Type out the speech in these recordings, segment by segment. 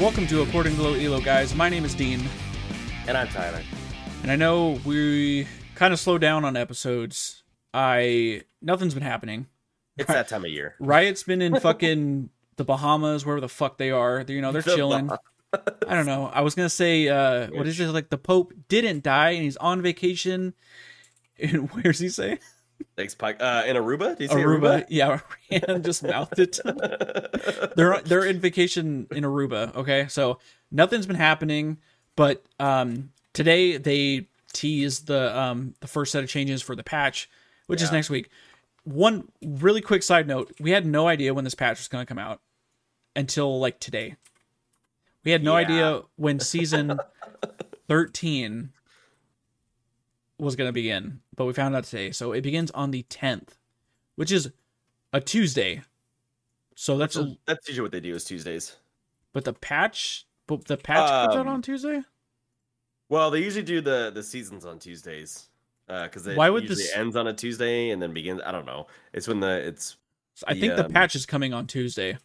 Welcome to According to Low Elo, guys. My name is Dean, And I'm Tyler. and I know we kind of slowed down on episodes. I nothing's been happening. It's that time of year. Riot's been in fucking the Bahamas, wherever the fuck they are. They- You know, they're The chilling. Bah- I don't know. I was gonna say, uh, what is it? Like the Pope didn't die, and he's on vacation. And where's he say? Thanks, Pike. Uh, in Aruba? Did you say Aruba. Aruba? Yeah, Ryan just mouthed it. they're they're in vacation in Aruba. Okay, so nothing's been happening, but um, today they teased the um the first set of changes for the patch, which is next week. One really quick side note: we had no idea when this patch was going to come out until like today. We had no Yeah. idea when season thirteen was going to begin, but we found out today. So it begins on the tenth, which is a Tuesday. So that's a, That's usually what they do is Tuesdays. but the patch, but the patch comes out Um, on Tuesday. Well, they usually do the the seasons on Tuesdays. Because it Why would usually this- ends on a Tuesday and then begins. I don't know. It's when the it's So I the, think the um, patch is coming on Tuesday.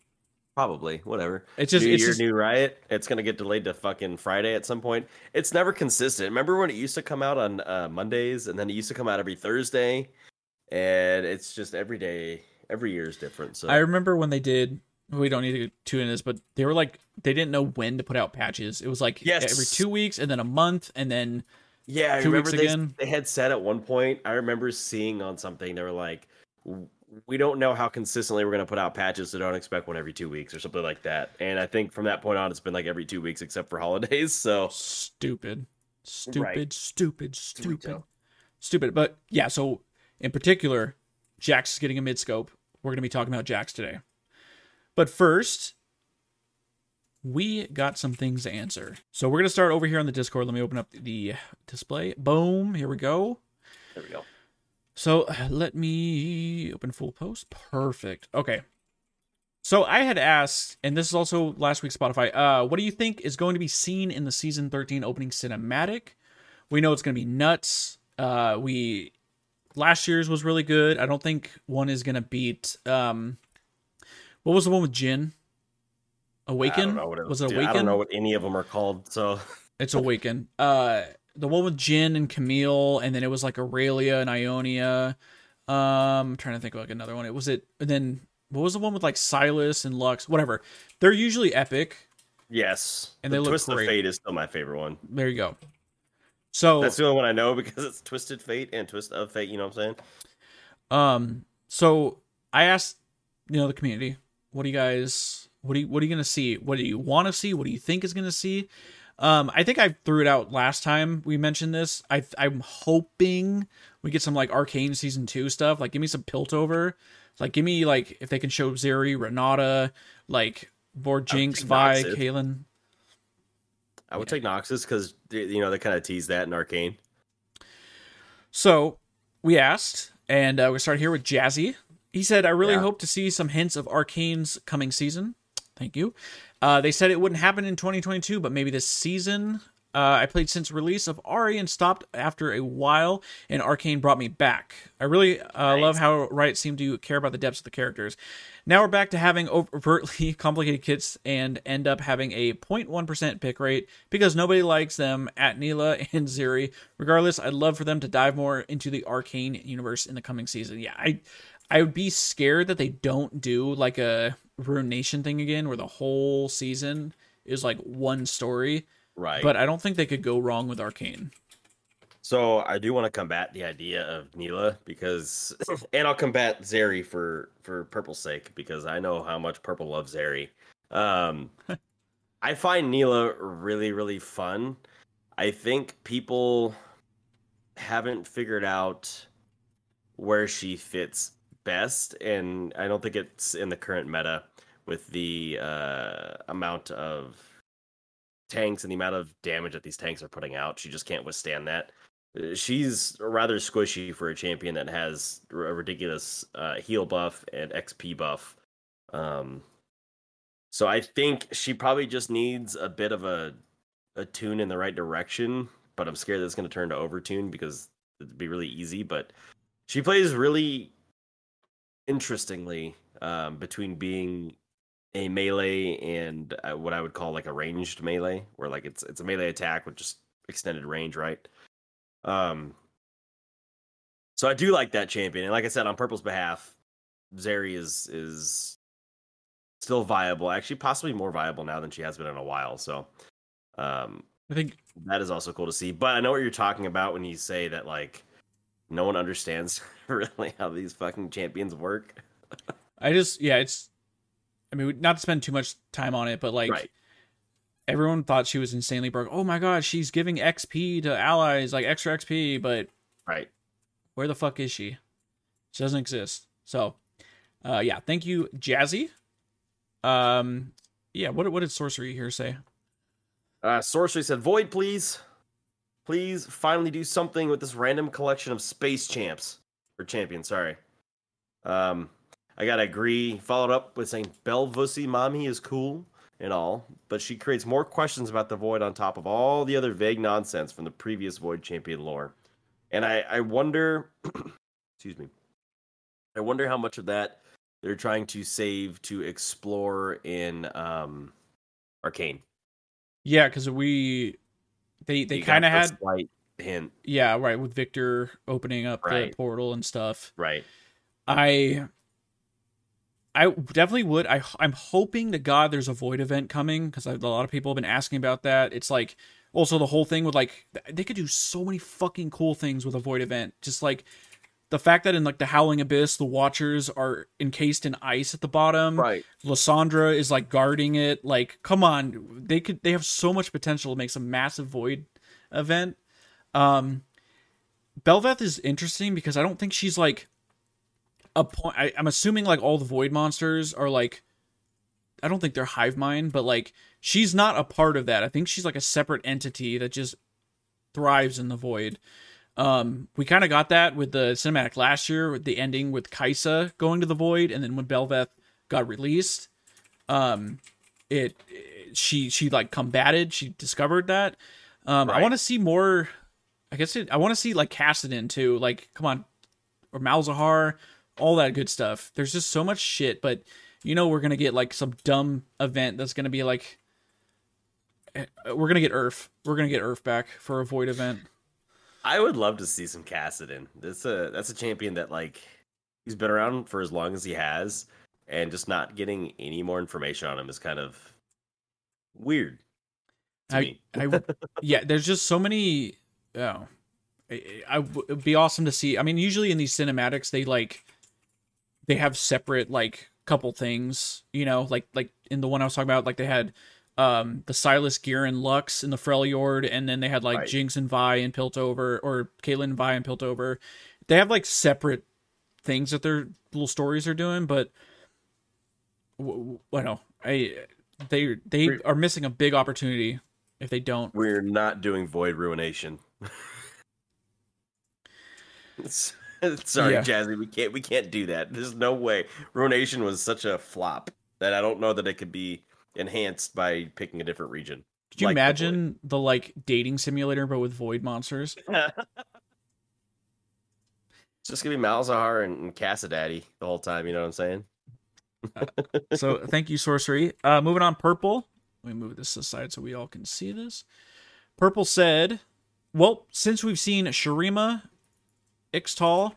Probably whatever. It's just new it's year, just new riot. It's gonna get delayed to fucking Friday at some point. It's never consistent. Remember when it used to come out on uh, Mondays and then it used to come out every Thursday, and it's just every day. Every year is different. So I remember when they did. We don't need to tune in this, but they were like they didn't know when to put out patches. It was like Yes. every two weeks, and then a month, and then Yeah, I Two remember weeks they, again? they had said at one point. I remember seeing on something they were like, "W- "We don't know how consistently we're going to put out patches, so don't expect one every two weeks or something like that." And I think from that point on, it's been like every two weeks except for holidays. So stupid, stupid, Right. stupid, stupid, stupid. But yeah, so in particular, Jax is getting a mid scope. We're going to be talking about Jax today. But first, we got some things to answer. So we're going to start over here on the Discord. Let me open up the display. Boom. Here we go. there we go. So let me open full post. Perfect. Okay. So I had asked, and this is also last week's Spotify. Uh, what do you think is going to be seen in the season 13 opening cinematic? We know it's going to be nuts. Uh, we last year's was really good. I don't think one is going to beat. Um, what was the one with Jhin? Awaken don't know what it was it Awaken? I don't know what any of them are called. So It's Awaken. Uh, the one with Jhin and Camille, and then it was like Irelia and Ionia. Um, I'm trying to think of like another one. It was it, and then what was the one with like Sylas and Lux? Whatever. They're usually epic. yes, And the they look Twist great. of Fate is still my favorite one. There you go. So, That's the only one I know because it's Twisted Fate and Twist of Fate. You know what I'm saying? um, so I asked, you know, the community, what do you guys, what do you, what are you gonna see? What do you want to see? What do you think is gonna see? Um, I think I threw it out last time we mentioned this. I I'm hoping we get some like arcane season two stuff. Like give me some Piltover. Like give me like if they can show Zeri, Renata, like more Jinx, take Vi, Noxus. Kalen. I would take Noxus because you know they kind of tease that in Arcane. So we asked, and uh, we start here with Jazzy. He said, "I really Yeah. hope to see some hints of Arcane's coming season." Thank you. Uh, they said it wouldn't happen in 2022, but maybe this season. Uh, I played since release of Ahri and stopped after a while, and Arcane brought me back. I really uh, love how Riot seemed to care about the depths of the characters. Now we're back to having overtly complicated kits and end up having a 0.1% pick rate because nobody likes them at Nilah and Zeri. Regardless, I'd love for them to dive more into the Arcane universe in the coming season. Yeah, I I would be scared that they don't do like a Ruination thing again where the whole season is like one story. Right. But I don't think they could go wrong with Arcane. So I do want to combat the idea of Nilah because, and I'll combat Zeri for for Purple's sake because I know how much Purple loves Zeri. Um, I find Nilah really really fun. I think people haven't figured out where she fits best, and I don't think it's in the current meta with the uh, amount of tanks and the amount of damage that these tanks are putting out. She just can't withstand that. Uh, She's rather squishy for a champion that has a ridiculous uh, heal buff and XP buff. Um, so I think she probably just needs a bit of a a tune in the right direction. But I'm scared that it's going to turn to overtune because it'd be really easy. But she plays really interestingly um, between being a melee and uh, what I would call like a ranged melee, where like it's it's a melee attack with just extended range, right? Um, so I do like that champion, and like I said, on Purple's behalf, Zeri is is still viable. Actually, possibly more viable now than she has been in a while. So, um, I think that is also cool to see. But I know what you're talking about when you say that like no one understands really how these fucking champions work. I just yeah, it's I mean, not to spend too much time on it, but like Right. everyone thought she was insanely broke. Oh my god, she's giving XP to allies, like extra XP, but Right. where the fuck is she? She doesn't exist. So, uh, yeah, thank you, Jazzy. Um, yeah, what what did sorcery here say? Uh, Sorcery said, "Void, please, please, finally do something with this random collection of space champs or champions." Sorry. Um, I gotta agree. Followed up with saying Belvusi Mommy is cool and all, but she creates more questions about the Void on top of all the other vague nonsense from the previous Void champion lore. And I, I wonder, excuse me, I wonder how much of that they're trying to save to explore in um, Arcane. Yeah, because we they they kind of had slight hint, yeah right with Viktor opening up Right. the portal and stuff. right? I I definitely would. I I'm hoping to God there's a void event coming because a lot of people have been asking about that. It's like also the whole thing with like they could do so many fucking cool things with a void event. Just like the fact that in like the Howling Abyss, the Watchers are encased in ice at the bottom. Right. Lissandra is like guarding it. Like, come on, they could they have so much potential to make some massive void event. Um, Bel'Veth is interesting because I don't think she's like a point. I, I'm assuming like all the void monsters are like, I don't think they're hive mind, but like she's not a part of that. I think she's like a separate entity that just thrives in the void. Um, we kind of got that with the cinematic last year, with the ending with Kai'Sa going to the void, and then when Bel'Veth got released, um, it, it- she she like combated, she discovered that. Um, I want to see more. I guess it, I want to see like Kassadin too. Like, come on, or Malzahar, all that good stuff. There's just so much shit, but you know we're gonna get like some dumb event that's gonna be like. eh, We're gonna get Earth. We're gonna get Earth back for a void event. I would love to see some Kassadin. That's a that's a champion that like he's been around for as long as he has, and just not getting any more information on him is kind of weird. To I, me. I, yeah, there's just so many. Oh, I, I it'd be awesome to see. I mean, usually in these cinematics, they like they have separate like couple things, you know, like like in the one I was talking about, like they had um the Sylas Gear and Lux in the Freljord, and then they had like Right. Jinx and Vi and Piltover, or Caitlyn and Vi and Piltover. They have like separate things that their little stories are doing, but w- w- I don't know. I they they Re- are missing a big opportunity if they don't. We're not doing Void Ruination. Sorry, Yeah. Jazzy, we can't we can't do that. There's no way. Ruination was such a flop that I don't know that it could be enhanced by picking a different region. Could you like the imagine the, like dating simulator but with void monsters? it's just gonna be Malzahar and, and Cassadaddy the whole time. You know what I'm saying? so thank you, sorcery. Uh, moving on, purple. Let me move this aside so we all can see this. Purple said, "Well, since we've seen Shurima, Ixtal,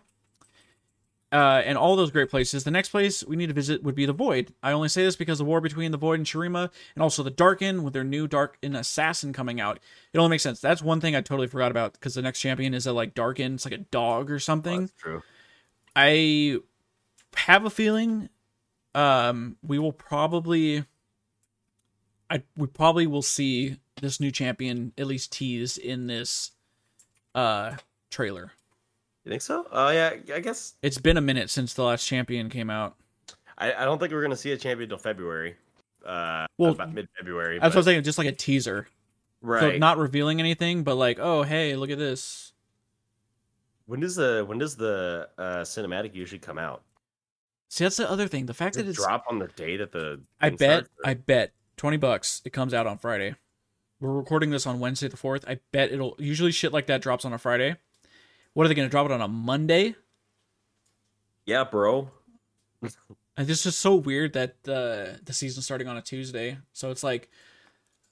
uh, and all those great places, the next place we need to visit would be the Void. I only say this because the war between the Void and Shurima, and also the Darkin with their new Darkin Assassin coming out. It only makes sense. That's one thing I totally forgot about because the next champion is a like Darkin. It's like a dog or something. That's true. I have a feeling um we will probably I we probably will see this new champion at least teased in this uh trailer. You think so? Oh yeah, I guess It's been a minute since the last champion came out. I, I don't think we're gonna see a champion till February. Uh, Well, about mid February. That's what I was saying, just like a teaser. Right. So not revealing anything, but like, oh hey, look at this. when does the when does the uh, cinematic usually come out? See, that's the other thing. The fact that it it's drop on the day that the I bet or- I bet twenty bucks it comes out on Friday. We're recording this on Wednesday the fourth. I bet it'll usually shit like that drops on a Friday. What are they gonna drop it on a Monday? yeah, bro. And This is so weird that the the season's starting on a Tuesday. So it's like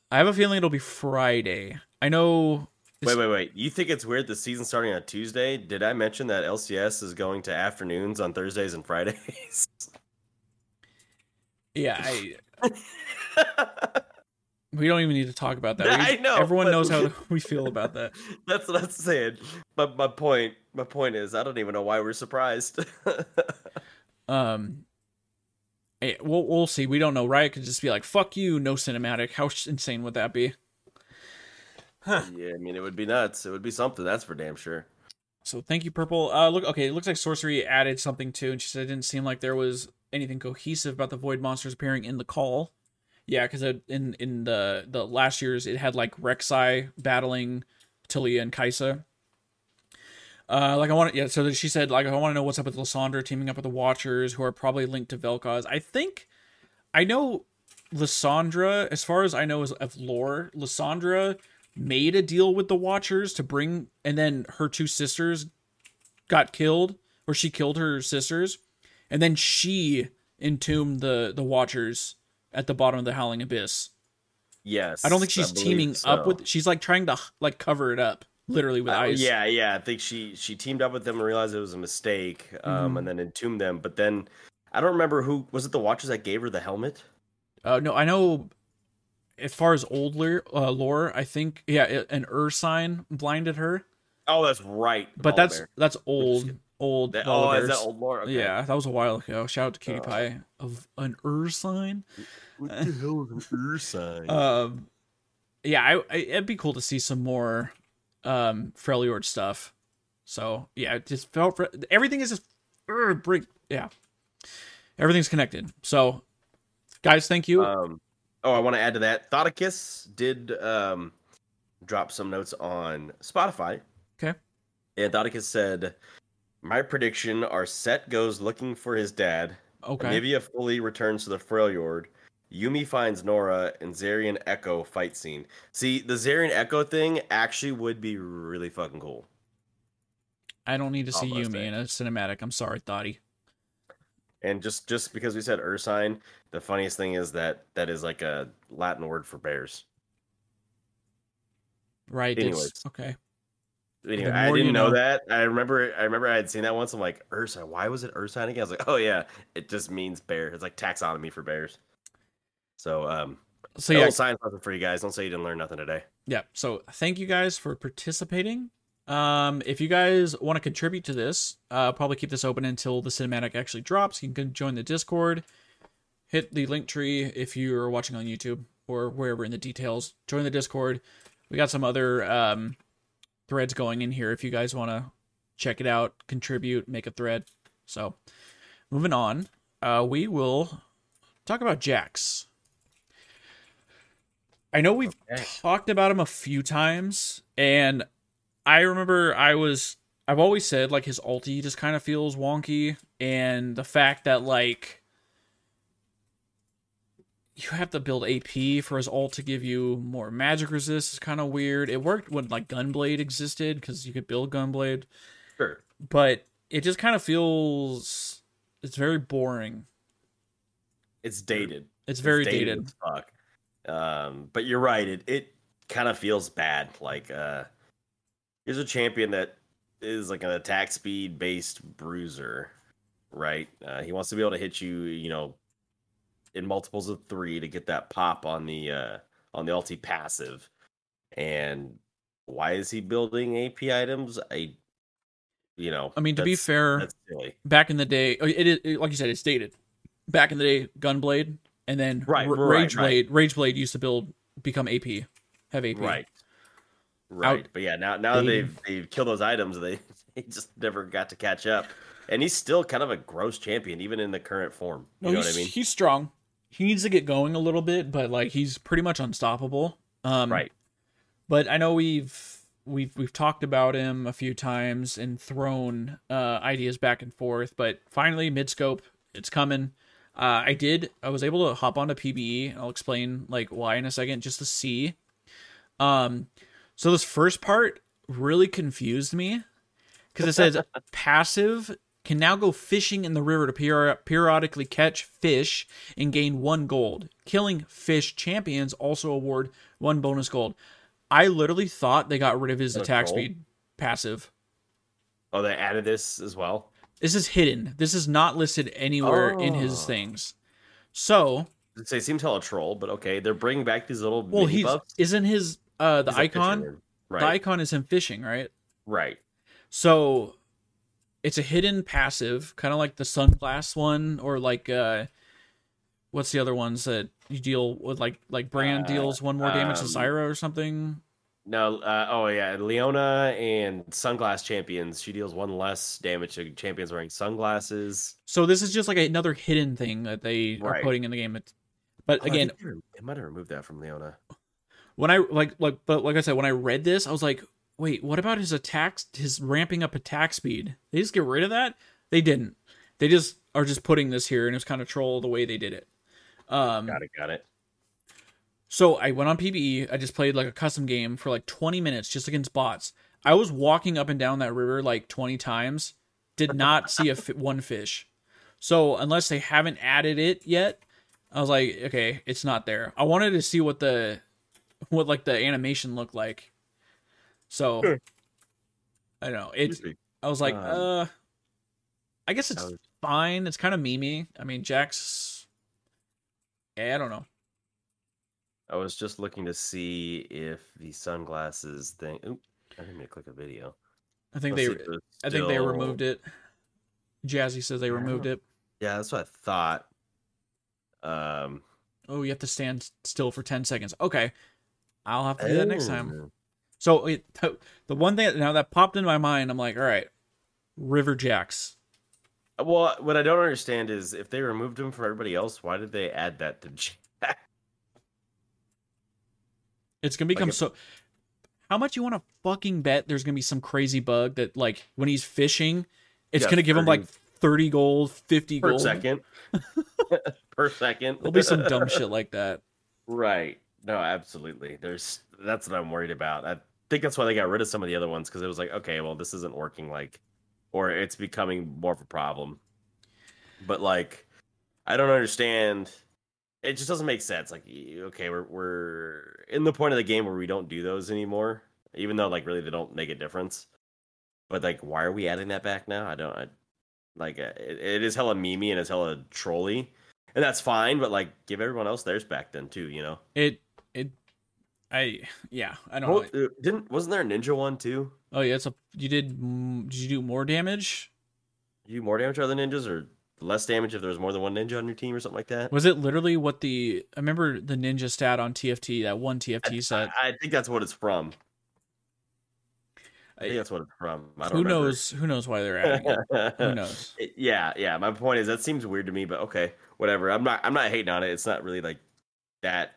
I have a feeling it'll be Friday. I know Wait, wait, wait. You think it's weird the season starting on Tuesday? Did I mention that LCS is going to afternoons on Thursdays and Fridays? Yeah, I, we don't even need to talk about that. We- I know, Everyone but- knows how we feel about that. That's what I'm saying. But my point, my point is, I don't even know why we're surprised. Um, eh, we'll we'll see. We don't know. Riot could just be like, "Fuck you, no cinematic." How insane would that be? yeah, I mean, it would be nuts. It would be something. That's for damn sure. So thank you, Purple. Uh, look, okay, it looks like Sorcery added something too, and she said it didn't seem like there was anything cohesive about the Void monsters appearing in the call. Yeah, because in in the the last years it had like Rek'Sai battling Taliyah and Kai'Sa. Uh, like I want, yeah. So she said, like I want to know what's up with Lissandra teaming up with the Watchers, who are probably linked to Vel'Koz. I think, I know, Lissandra. As far as I know, is of lore, Lissandra made a deal with the Watchers to bring, and then her two sisters got killed, or she killed her sisters, and then she entombed the the Watchers at the bottom of the Howling Abyss. Yes. I don't think she's teaming up with. She's like trying to like cover it up, literally with Uh, ice. yeah, yeah. I think she she teamed up with them and realized it was a mistake, um, Mhm. and then entombed them. But then I don't remember who was it. The Watchers that gave her the helmet. Uh, no, I know. As far as old lore, uh, lore, I think yeah, an Ursine blinded her, Oh, that's right. but that's that's old, old. That- oh, is that old lore? Okay. Yeah, that was a while ago. Shout out to Cutie Oh. Pie of an Ursine. What the hell is an Ursine? Um, yeah, I, I it'd be cool to see some more um Freljord stuff. So yeah, it just felt everything is just er, bring yeah, everything's connected. So guys, thank you. Um, oh, I want to add to that. Thoticus did um, drop some notes on Spotify. Okay. And Thoticus said, "My prediction: Our set goes looking for his dad. okay, Anivia fully returns to the Freljord. Yuumi finds Norra, and Zeri and Ekko fight scene. See, the Zeri and Ekko thing actually would be really fucking cool. I don't need to see almost Yuumi there. in a cinematic. I'm sorry, Thoughty. And just just because we said Ursine, the funniest thing is that that is like a Latin word for bears. Right? Anyways. It's, okay. Anyway, I didn't you know know. that. I remember I remember I had seen that once. I'm like, Ursa, why was it Ursine again? I was like, oh yeah, it just means bear. It's like taxonomy for bears. So um So yeah, science lesson for you guys. Don't say you didn't learn nothing today. yeah. So thank you guys for participating. Um, if you guys want to contribute to this, uh, probably keep this open until the cinematic actually drops. You can join the Discord, hit the link tree if you are watching on YouTube or wherever in the details. Join the Discord. We got some other um, threads going in here if you guys want to check it out, contribute, make a thread. So, moving on, uh, we will talk about Jax. I know we've Okay. talked about him a few times, and I remember I was I've always said like his ulti just kind of feels wonky, and the fact that like you have to build AP for his ult to give you more magic resist is kind of weird. It worked when like Gunblade existed because you could build Gunblade, Sure. but it just kind of feels it's very boring. It's dated. It's very It's dated. as fuck. Um, but you're right. It it kind of feels bad. Like uh, here's a champion that is like an attack speed based bruiser, right? Uh, he wants to be able to hit you, you know, in multiples of three to get that pop on the uh, on the ulti passive. And why is he building AP items? I, you know, I mean, to be fair, that's silly. back in the day, oh, it is it- like you said, it's dated. Back in the day, Gunblade, and then Right, R- right, Rage right. Blade. Rage Blade used to build become AP, have AP. Right. Right. Out- but yeah, now now that they've they've killed those items, they, they just never got to catch up. And he's still kind of a gross champion, even in the current form. You No, know what I mean? he's strong. He needs to get going a little bit, but like he's pretty much unstoppable. Um, right. But I know we've we've we've talked about him a few times and thrown uh, ideas back and forth. But finally, mid scope, it's coming. Uh, I did. I was able to hop onto PBE. I'll explain like why in a second, just to see. Um, so this first part really confused me because it says passive can now go fishing in the river to per- periodically catch fish and gain one gold. Killing fish champions also award one bonus gold. I literally thought they got rid of his attack gold? speed passive. Oh, they added this as well. This is hidden. This is not listed anywhere in his Oh. things. So, It say seems hell a troll, but okay, they're bringing back these little well, he's buffs. isn't his uh the He's icon. right? The icon is him fishing, right? right. So it's a hidden passive, kind of like the sunglass one, or like uh what's the other ones that you deal with like like brand Uh, deals one more damage to um, Zyra or something. No, uh, oh yeah, Leona and Sunglass Champions. She deals one less damage to champions wearing sunglasses. So this is just like another hidden thing that they are putting in the game. It's- But Oh, I again, think they might have removed that from Leona. when I like like but like I said, when I read this, I was like, wait, what about his attacks his ramping up attack speed? They just get rid of that? They didn't. They just are just putting this here and it's kind of troll the way they did it. Um Got it, got it. So I went on PBE. I just played like a custom game for like 20 minutes just against bots. I was walking up and down that river like 20 times. Did not see a fi- one fish. So unless they haven't added it yet, I was like, okay, it's not there. I wanted to see what the what like the animation looked like. So Sure. I don't know. It's I was like, Um, uh I guess it's was- fine. It's kind of memey. I mean, Jack's yeah, I don't know. I was just looking to see if the sunglasses thing. Oop, I didn't click a video. I think Let's they see if it was I think they removed it. Jazzy says they removed it. Yeah, that's what I thought. Um, Oh, you have to stand still for 10 seconds. Okay. I'll have to do that next time. So it, the one thing now that popped into my mind, I'm like, all right, River Jax. Well, what I don't understand is if they removed him from everybody else, why did they add that to Jack? It's going to become if- so. How much you want to fucking bet there's going to be some crazy bug that, like, when he's fishing, it's Yeah, going to give him like 30 gold, 50 per gold. second? per second. There'll be some dumb shit like that. Right. No, absolutely. There's that's what I'm worried about. I think that's why they got rid of some of the other ones because it was like, okay, well, this isn't working like, or it's becoming more of a problem. But like, I don't understand. It just doesn't make sense. Like, okay, we're we're in the point of the game where we don't do those anymore, even though like really they don't make a difference. But like, why are we adding that back now? I don't. I, like, uh, it, it is hella memey and it's hella trolly, and that's fine. But like, give everyone else theirs back then too. You know. It, it, I, yeah, I don't Well, know. uh, didn't wasn't there a ninja one too? Oh, yeah, it's a, you did, did you do more damage? You do more damage to other ninjas or less damage if there was more than one ninja on your team or something like that? Was it literally what the I remember the ninja stat on TFT that one TFT set? I, I think that's what it's from. I think I- that's what it's from. I don't Who remember. knows? Who knows why they're adding it? Who knows? Yeah, yeah. My point is that seems weird to me, but okay, whatever. I'm not. I'm not hating on it. It's not really like that.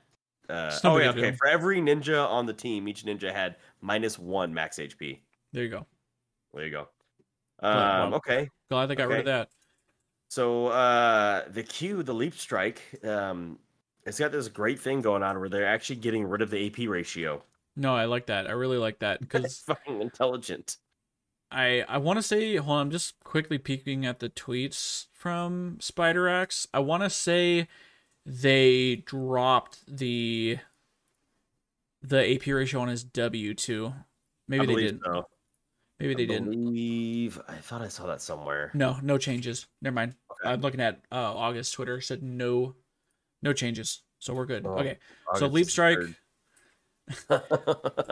Uh, oh yeah, deal. okay. For every ninja on the team, each ninja had minus one max HP. There you go. There you go. Um, well, okay. Glad they got rid of that. So uh the Q, the leap strike, um, it's got this great thing going on where they're actually getting rid of the AP ratio. No, I like that. I really like that It's because fucking intelligent. I I want to say hold on. I'm just quickly peeking at the tweets from Spideraxe. I want to say they dropped the the AP ratio on his W too. Maybe I they didn't. so. Maybe they I didn't. believe I thought I saw that somewhere. No, no changes. Never mind. Okay. I'm looking at uh, August Twitter said no, no changes. So we're good. Oh, okay. So leap strike,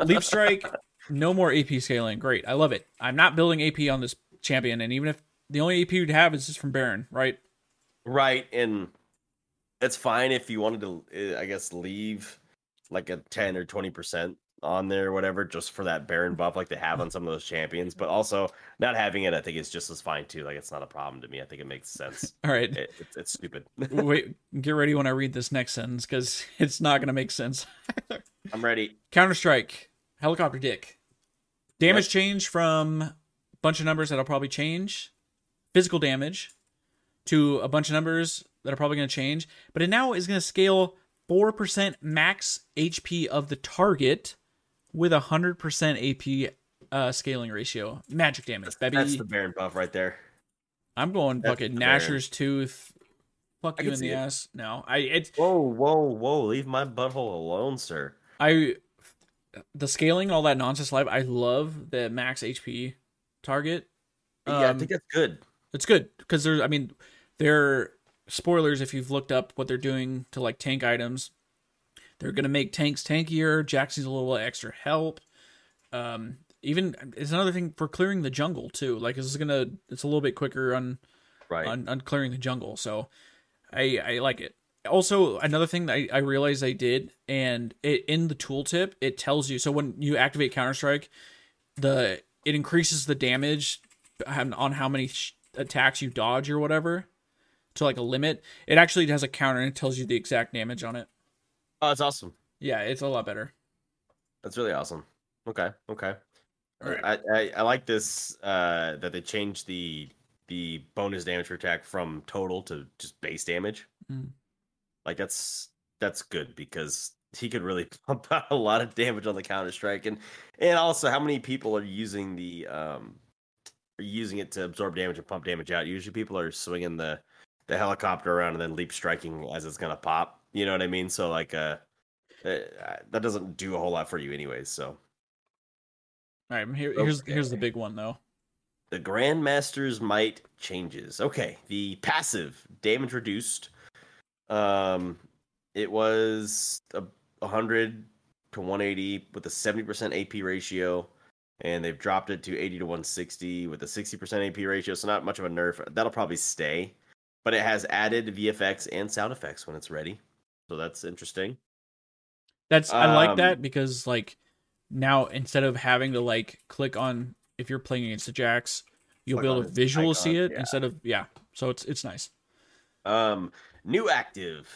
leap strike, no more AP scaling. Great, I love it. I'm not building AP on this champion, and even if the only AP you'd have is just from Baron, right? right, and it's fine if you wanted to, uh, I guess, leave like a ten or twenty percent on there or whatever, just for that Baron buff like they have on some of those champions. But also not having it, I think is just as fine too. Like it's not a problem to me. I think it makes sense. All right. it, it's, it's stupid. Wait, get ready when I read this next sentence because it's not gonna make sense. I'm ready. Counter Strike, Helicopter Dick. Damage Yep. change from a bunch of numbers that'll probably change. Physical damage to a bunch of numbers that are probably going to change. But it now is going to scale 4% max HP of the target with a 100% AP uh, scaling ratio. Magic damage, baby. That's the Baron buff right there. I'm going That's fucking fair. Nashor's Tooth. Fuck I you in the it. ass. No, I it's Whoa, whoa, whoa! Leave my butthole alone, sir. I the scaling and all that nonsense live. I love the max HP target. yeah, I Um, think that's good. It's good because there's, I mean, they're spoilers if you've looked up what they're doing to like tank items. They're gonna make tanks tankier. Jackson's a little extra help. Um, even it's another thing for clearing the jungle too. Like this is gonna, it's a little bit quicker on Right. on, on clearing the jungle. So I I like it. Also, another thing that I, I realized I did, and it in the tooltip, it tells you. So when you activate Counter Strike, the it increases the damage on how many sh- attacks you dodge or whatever to like a limit. It actually has a counter and it tells you the exact damage on it. oh, that's awesome. Yeah, it's a lot better. That's really awesome. Okay, okay. All right. I, I I like this uh that they changed the the bonus damage for attack from total to just base damage. Mm. Like that's that's good because he could really pump out a lot of damage on the counter strike and and also how many people are using the um are using it to absorb damage and pump damage out. Usually people are swinging the the helicopter around and then leap striking as it's gonna pop. You know what I mean? So like uh uh, that doesn't do a whole lot for you anyways. So All right, here, here's here's the big one though. The Grandmaster's Might changes. Okay, the passive damage reduced. Um, it was a 100 to 180 with a 70% AP ratio, and they've dropped it to 80 to 160 with a 60% AP ratio. So not much of a nerf. That'll probably stay, but it has added VFX and sound effects when it's ready. So that's interesting. That's I like Um, that because like now instead of having to like click on if you're playing against the Jax, you'll be able to visually see it yeah. instead of yeah. So it's it's nice. Um, new active.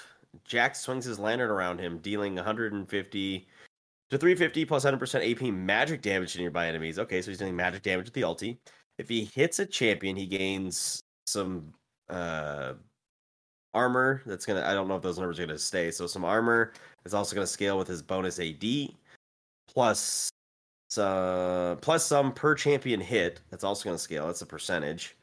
Jack swings his lantern around him, dealing 150 to 350 plus 100% AP magic damage to nearby enemies. Okay, so he's doing magic damage with the ulti. If he hits a champion, he gains some uh armor. That's gonna. I don't know if those numbers are gonna stay. So some armor is also gonna scale with his bonus AD, plus uh, plus some per champion hit. That's also gonna scale. That's a percentage.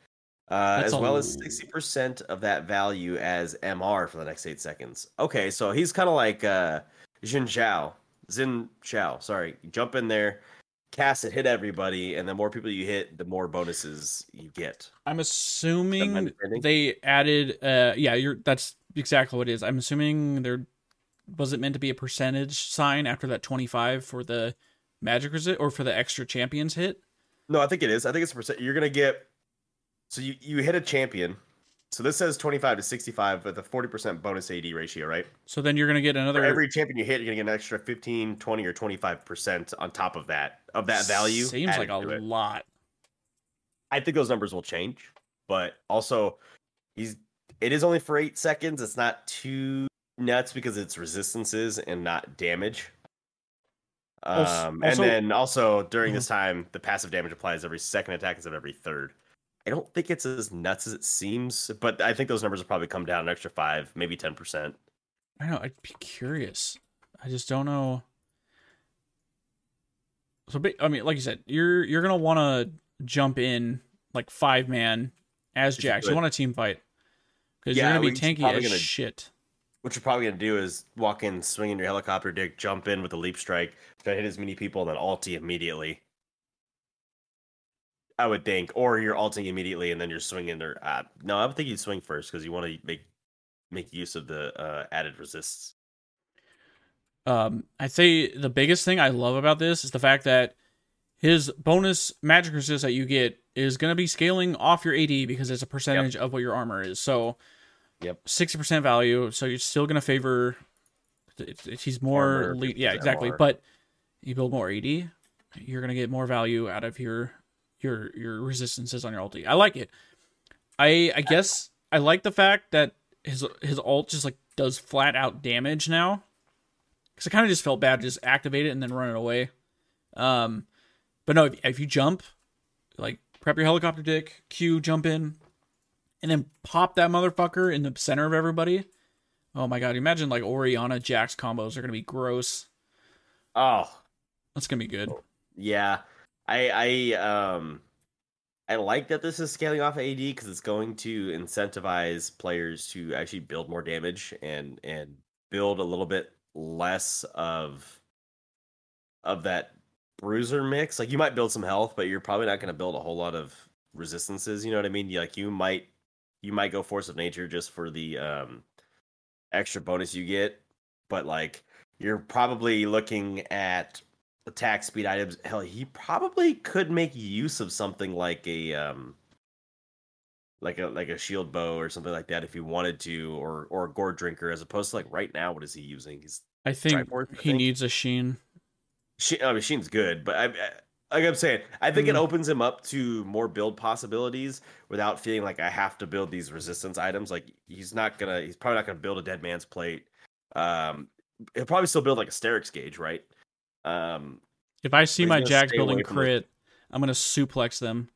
Uh, as well as 60% of that value as MR for the next eight seconds. Okay, so he's kind of like uh, Jin Zhao. Xin Zhao, sorry. Jump in there, cast it, hit everybody, and the more people you hit, the more bonuses you get. I'm assuming they added uh yeah, you're that's exactly what it is. I'm assuming there was it meant to be a percentage sign after that 25 for the magic resist or for the extra champions hit? No, I think it is. I think it's a percent. You're gonna get. So you you hit a champion. So this says 25 to 65 with a 40% bonus AD ratio, right? So then you're going to get For another every champion you hit, you're gonna get an extra 15, 20, or 25% on top of that of that value. Seems like a lot. I think those numbers will change, but also he's it is only for eight seconds. It's not too nuts because it's resistances and not damage. Um, Also- and then also during this time, the passive damage applies every second attack instead of every third. I don't think it's as nuts as it seems, but I think those numbers will probably come down an extra five, maybe ten percent. I know. I'd be curious. I just don't know. So, I mean, like you said, you're you're gonna want to jump in like five man as Jax. You want a team fight because Yeah, you're gonna be tanky as gonna- shit. What you're probably gonna do is walk in, swing in your helicopter dick, jump in with a leap strike, try to hit as many people, and then ulti immediately. I would think, or you're alting immediately and then you're swinging. Or uh, no, I would think you'd swing first because you want to make make use of the uh, added resists. Um, I'd say the biggest thing I love about this is the fact that his bonus magic resist that you get is going to be scaling off your AD because it's a percentage of what your armor is. So, Yep. sixty percent value. So you're still going to favor. He's more, Armor, le- yeah, exactly. more. But you build more AD, you're going to get more value out of your your your resistances on your ulti. I like it. I I guess I like the fact that his his ult just like does flat out damage now because I kind of just felt bad to just activate it and then run it away. Um, but no, if, if you jump, like prep your helicopter dick, Q, jump in, and then pop that motherfucker in the center of everybody. Oh my god! Imagine like Orianna Jax combos are gonna be gross. Oh That's gonna be good. yeah, I I um I like that this is scaling off AD because it's going to incentivize players to actually build more damage and and build a little bit less of of that bruiser mix. Like you might build some health, but you're probably not going to build a whole lot of resistances. You know what I mean? Like you might you might go force of nature just for the um extra bonus you get, but like you're probably looking at attack speed items. Hell, he probably could make use of something like a um like a like a shield bow or something like that if he wanted to, or or a Goredrinker as opposed to like right now. What is he using? He's I think Triforce, I he think. needs a sheen. She, I mean, Sheen's good, but I, I, like I'm saying, I think it Mhm. opens him up to more build possibilities without feeling like I have to build these resistance items. Like he's not gonna, he's probably not gonna build a dead man's plate. Um, he'll probably still build like a Sterak's Gage, right? Um, If I see my Jax building crit, I'm gonna suplex them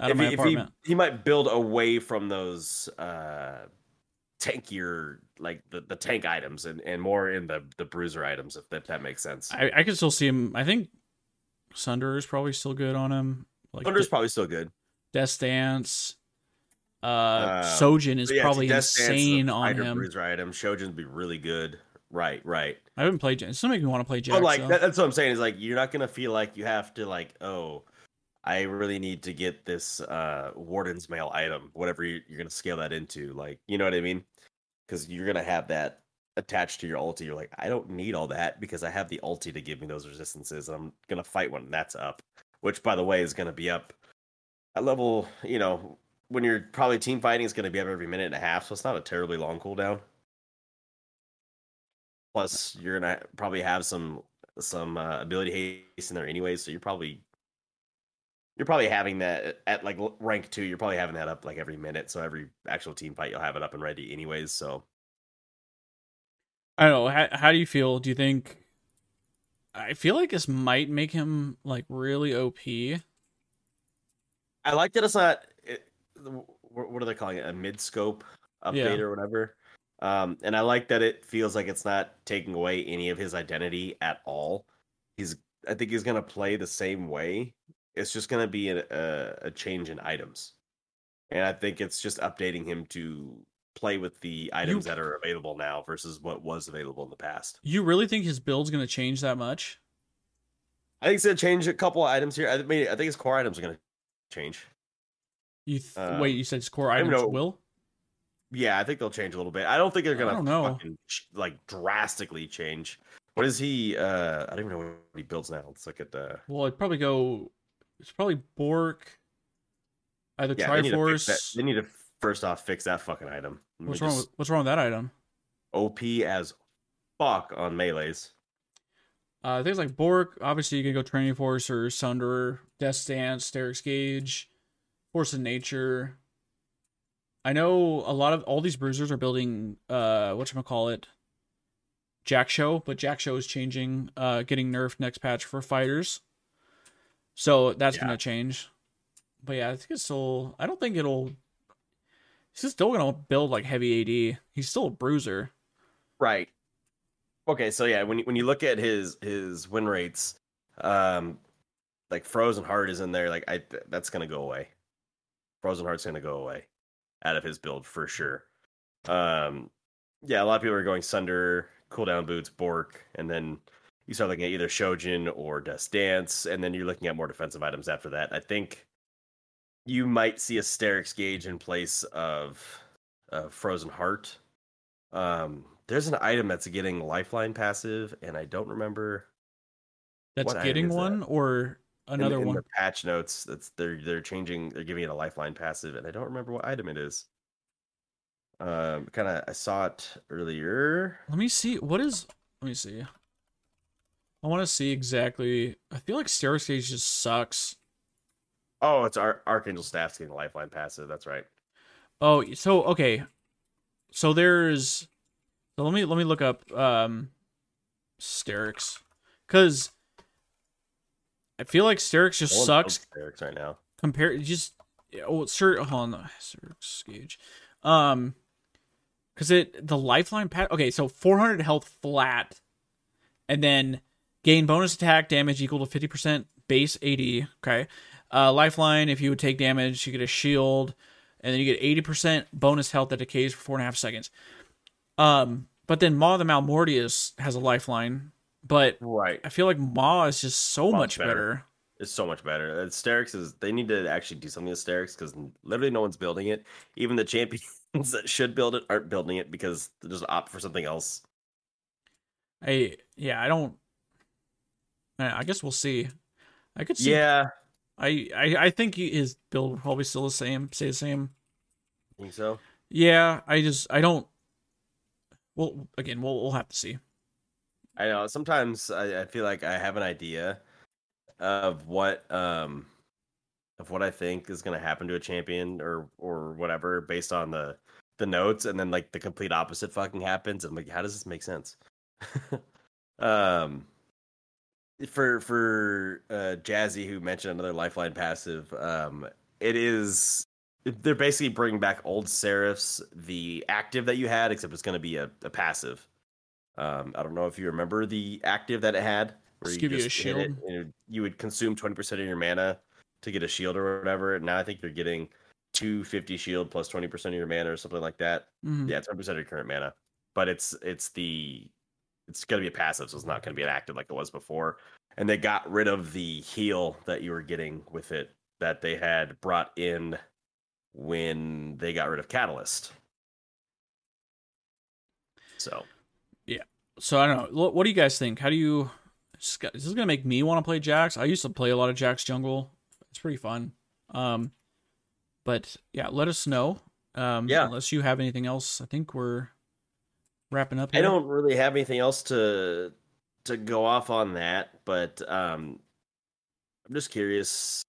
out of if my he, if he, apartment. he might build away from those uh tankier like the, the tank items and, and more in the the bruiser items if that, that makes sense. I, I can still see him. I think Sunder is probably still good on him. Like Thunder's De- probably still good. Death Dance. Uh, Uh, Shojin is yeah, probably Death Dance is insane on him. Bruiser item. Shojin's be really good. Right, right. I haven't played. It still make me want to play Jax. But like though. that, that's what I'm saying is like you're not gonna feel like you have to like oh, I really need to get this uh Warden's mail item, whatever you, you're gonna scale that into. Like you know what I mean? Because you're gonna have that attached to your ulti. You're like I don't need all that because I have the ulti to give me those resistances. I'm gonna fight when that's up, which by the way is gonna be up at level. You know when you're probably team fighting, it's gonna be up every minute and a half, so it's not a terribly long cooldown. Plus, you're gonna probably have some some uh, ability haste in there anyway, so you're probably you're probably having that at like rank two. You're probably having that up like every minute, so every actual team fight you'll have it up and ready anyways. So I don't know. How, how do you feel? Do you think? I feel like this might make him like really OP. I like that it's not. It, what are they calling it? A mid scope update Yeah. or whatever. Um, and I like that it feels like it's not taking away any of his identity at all. He's, I think he's gonna play the same way. It's just gonna be a, a, a change in items, and I think it's just updating him to play with the items that are available now versus what was available in the past. You really think his build's gonna change that much? I think it's gonna change a couple of items here. I mean, I think his core items are gonna change. You th- Uh, wait. You said his core items know. will. Yeah, I think they'll change a little bit. I don't think they're gonna fucking like drastically change. What is he? Uh, I don't even know what he builds now. Let's look at the. Well, it'd probably go. It's probably Bork. Either Yeah, Triforce. they need to first off fix that fucking item. Let What's wrong? just- With, what's wrong with that item? OP as fuck on melee's. Uh, things like Bork. Obviously, you can go Trinity Force or Sunder, Death's Dance, Sterak's Gage, Force of Nature. I know a lot of all these bruisers are building uh what call it Jak'Sho, but Jak'Sho is changing, uh getting nerfed next patch for fighters. So that's Yeah. gonna change. But yeah, I think it's still I don't think it'll he's still gonna build like heavy AD. He's still a bruiser. Right. Okay, so yeah, when you, when you look at his his win rates, um, like Frozen Heart is in there. Like I, that's gonna go away. Frozen Heart's gonna go away out of his build for sure. Um, yeah, a lot of people are going Sunder, cooldown boots, Bork, and then you start looking at either Shojin or Death's Dance, and then you're looking at more defensive items after that. I think you might see a Sterak's Gage in place of uh, Frozen Heart. Um, there's an item that's getting Lifeline passive, and I don't remember That's getting is that? one or another in, one. the patch notes. That's they're they're changing. They're giving it a Lifeline passive, and I don't remember what item it is. Um, kind of I saw it earlier. Let me see. What is? Let me see. I want to see exactly. I feel like Gage just sucks. Oh, it's Ar- Archangel Staff's getting Lifeline passive. That's right. Oh, so okay. So there's. So let me let me look up um, Sterix, because I feel like Sterak's just sucks Sterak's right now. compared. Just oh, sir. Hold on, Sterak's Gauge. Um, because it the lifeline pat. Okay, so 400 health flat, and then gain bonus attack damage equal to 50% base AD. Okay. Uh, lifeline, if you would take damage, you get a shield, and then you get 80% bonus health that decays for four and a half seconds. Um, but then Maw the Malmortius has a lifeline, but Right. I feel like Maw is just so much better. better. It's so much better. Uh, Sterak's is they need to actually do something with Sterak's because literally no one's building it. Even the champions that should build it aren't building it because they just opt for something else. I yeah, I don't. I guess we'll see. I could see. Yeah, I, I I think he- his build will probably still the same. Stay the same. think so. Yeah, I just I don't. Well, again, we'll we'll have to see. I know. Sometimes I, I feel like I have an idea of what um of what I think is going to happen to a champion or or whatever based on the the notes, and then like the complete opposite fucking happens. I'm like, how does this make sense? um, for for uh, Jazzy, who mentioned another lifeline passive, um, it is they're basically bringing back old Seraph's, the active that you had, except it's going to be a, a passive. Um, I don't know if you remember the active that it had. where Just give you a shield? it- you would consume twenty percent of your mana to get a shield or whatever. And now I think you're getting two fifty shield plus plus twenty percent of your mana or something like that. Mhm. Yeah, twenty percent of your current mana, but it's it's the it's gonna be a passive, so it's not gonna be an active like it was before. And they got rid of the heal that you were getting with it that they had brought in when they got rid of Catalyst. So So I don't know. What, do you guys think? How do you? Is this gonna make me want to play Jax? I used to play a lot of Jax jungle. It's pretty fun. Um, but yeah, let us know. Um, Yeah. Unless you have anything else, I think we're wrapping up. I don't really have anything else to to go off on that, but um I'm just curious.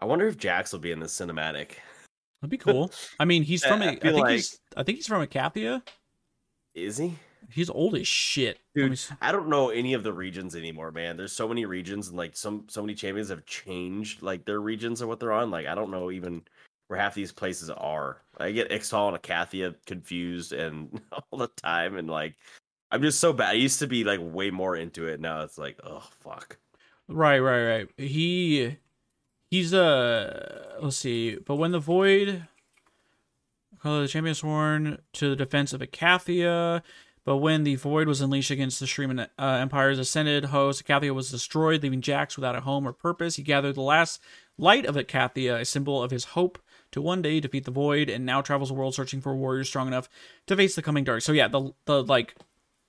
I wonder if Jax will be in the cinematic. That'd be cool. I mean, he's from. I A, I feel think like- he's. I think he's from Icathia. Is he? He's old as shit. Dude, I don't know any of the regions anymore, man. There's so many regions and like some so many champions have changed like their regions and what they're on. Like I don't know even where half these places are. I get Ixtal and Icathia confused and all the time and like I'm just so bad. I used to be like way more into it. Now it's like, oh fuck. Right, right, right. He he's uh let's see. But when the void call the champion sworn to the defense of Icathia, but when the void was unleashed against the Shuriman uh, Empire's ascended host, Icathia was destroyed, leaving Jax without a home or purpose. He gathered the last light of Icathia, a symbol of his hope to one day defeat the void, and now travels the world searching for warriors strong enough to face the coming dark. So yeah, the the like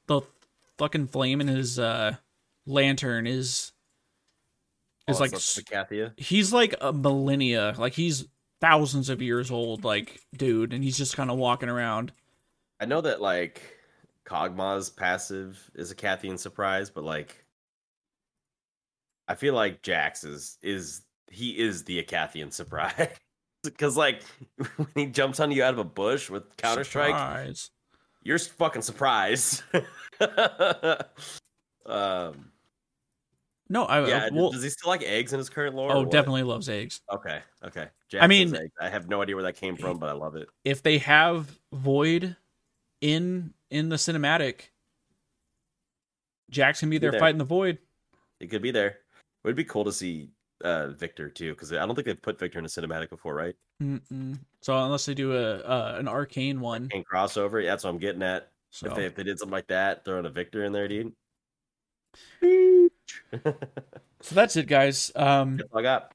the fucking flame in his uh lantern is is Oh, like so s- Icathia. he's like a millennia like he's thousands of years old like dude and he's just kind of walking around I know that like Kog'Maw's passive is Icathian surprise, but like I feel like Jax is is he is the Icathian surprise. Because like when he jumps on you out of a bush with Counter Strike, you're fucking surprised. um, no i yeah, well, does he still like eggs in his current lore? oh definitely loves eggs Okay, okay. I mean- I have no idea where that came from, but I love it. if they have void in in the cinematic jax can be there there. fighting the void It could be there. It would be cool to see uh Viktor too, because I don't think they've put Viktor in a cinematic before, right? Mm-mm. so unless they do a uh, an arcane one And crossover, yeah, that's what I'm getting at. so If they if they did something like that, throwing a Viktor in there, dude. So that's it guys um I got.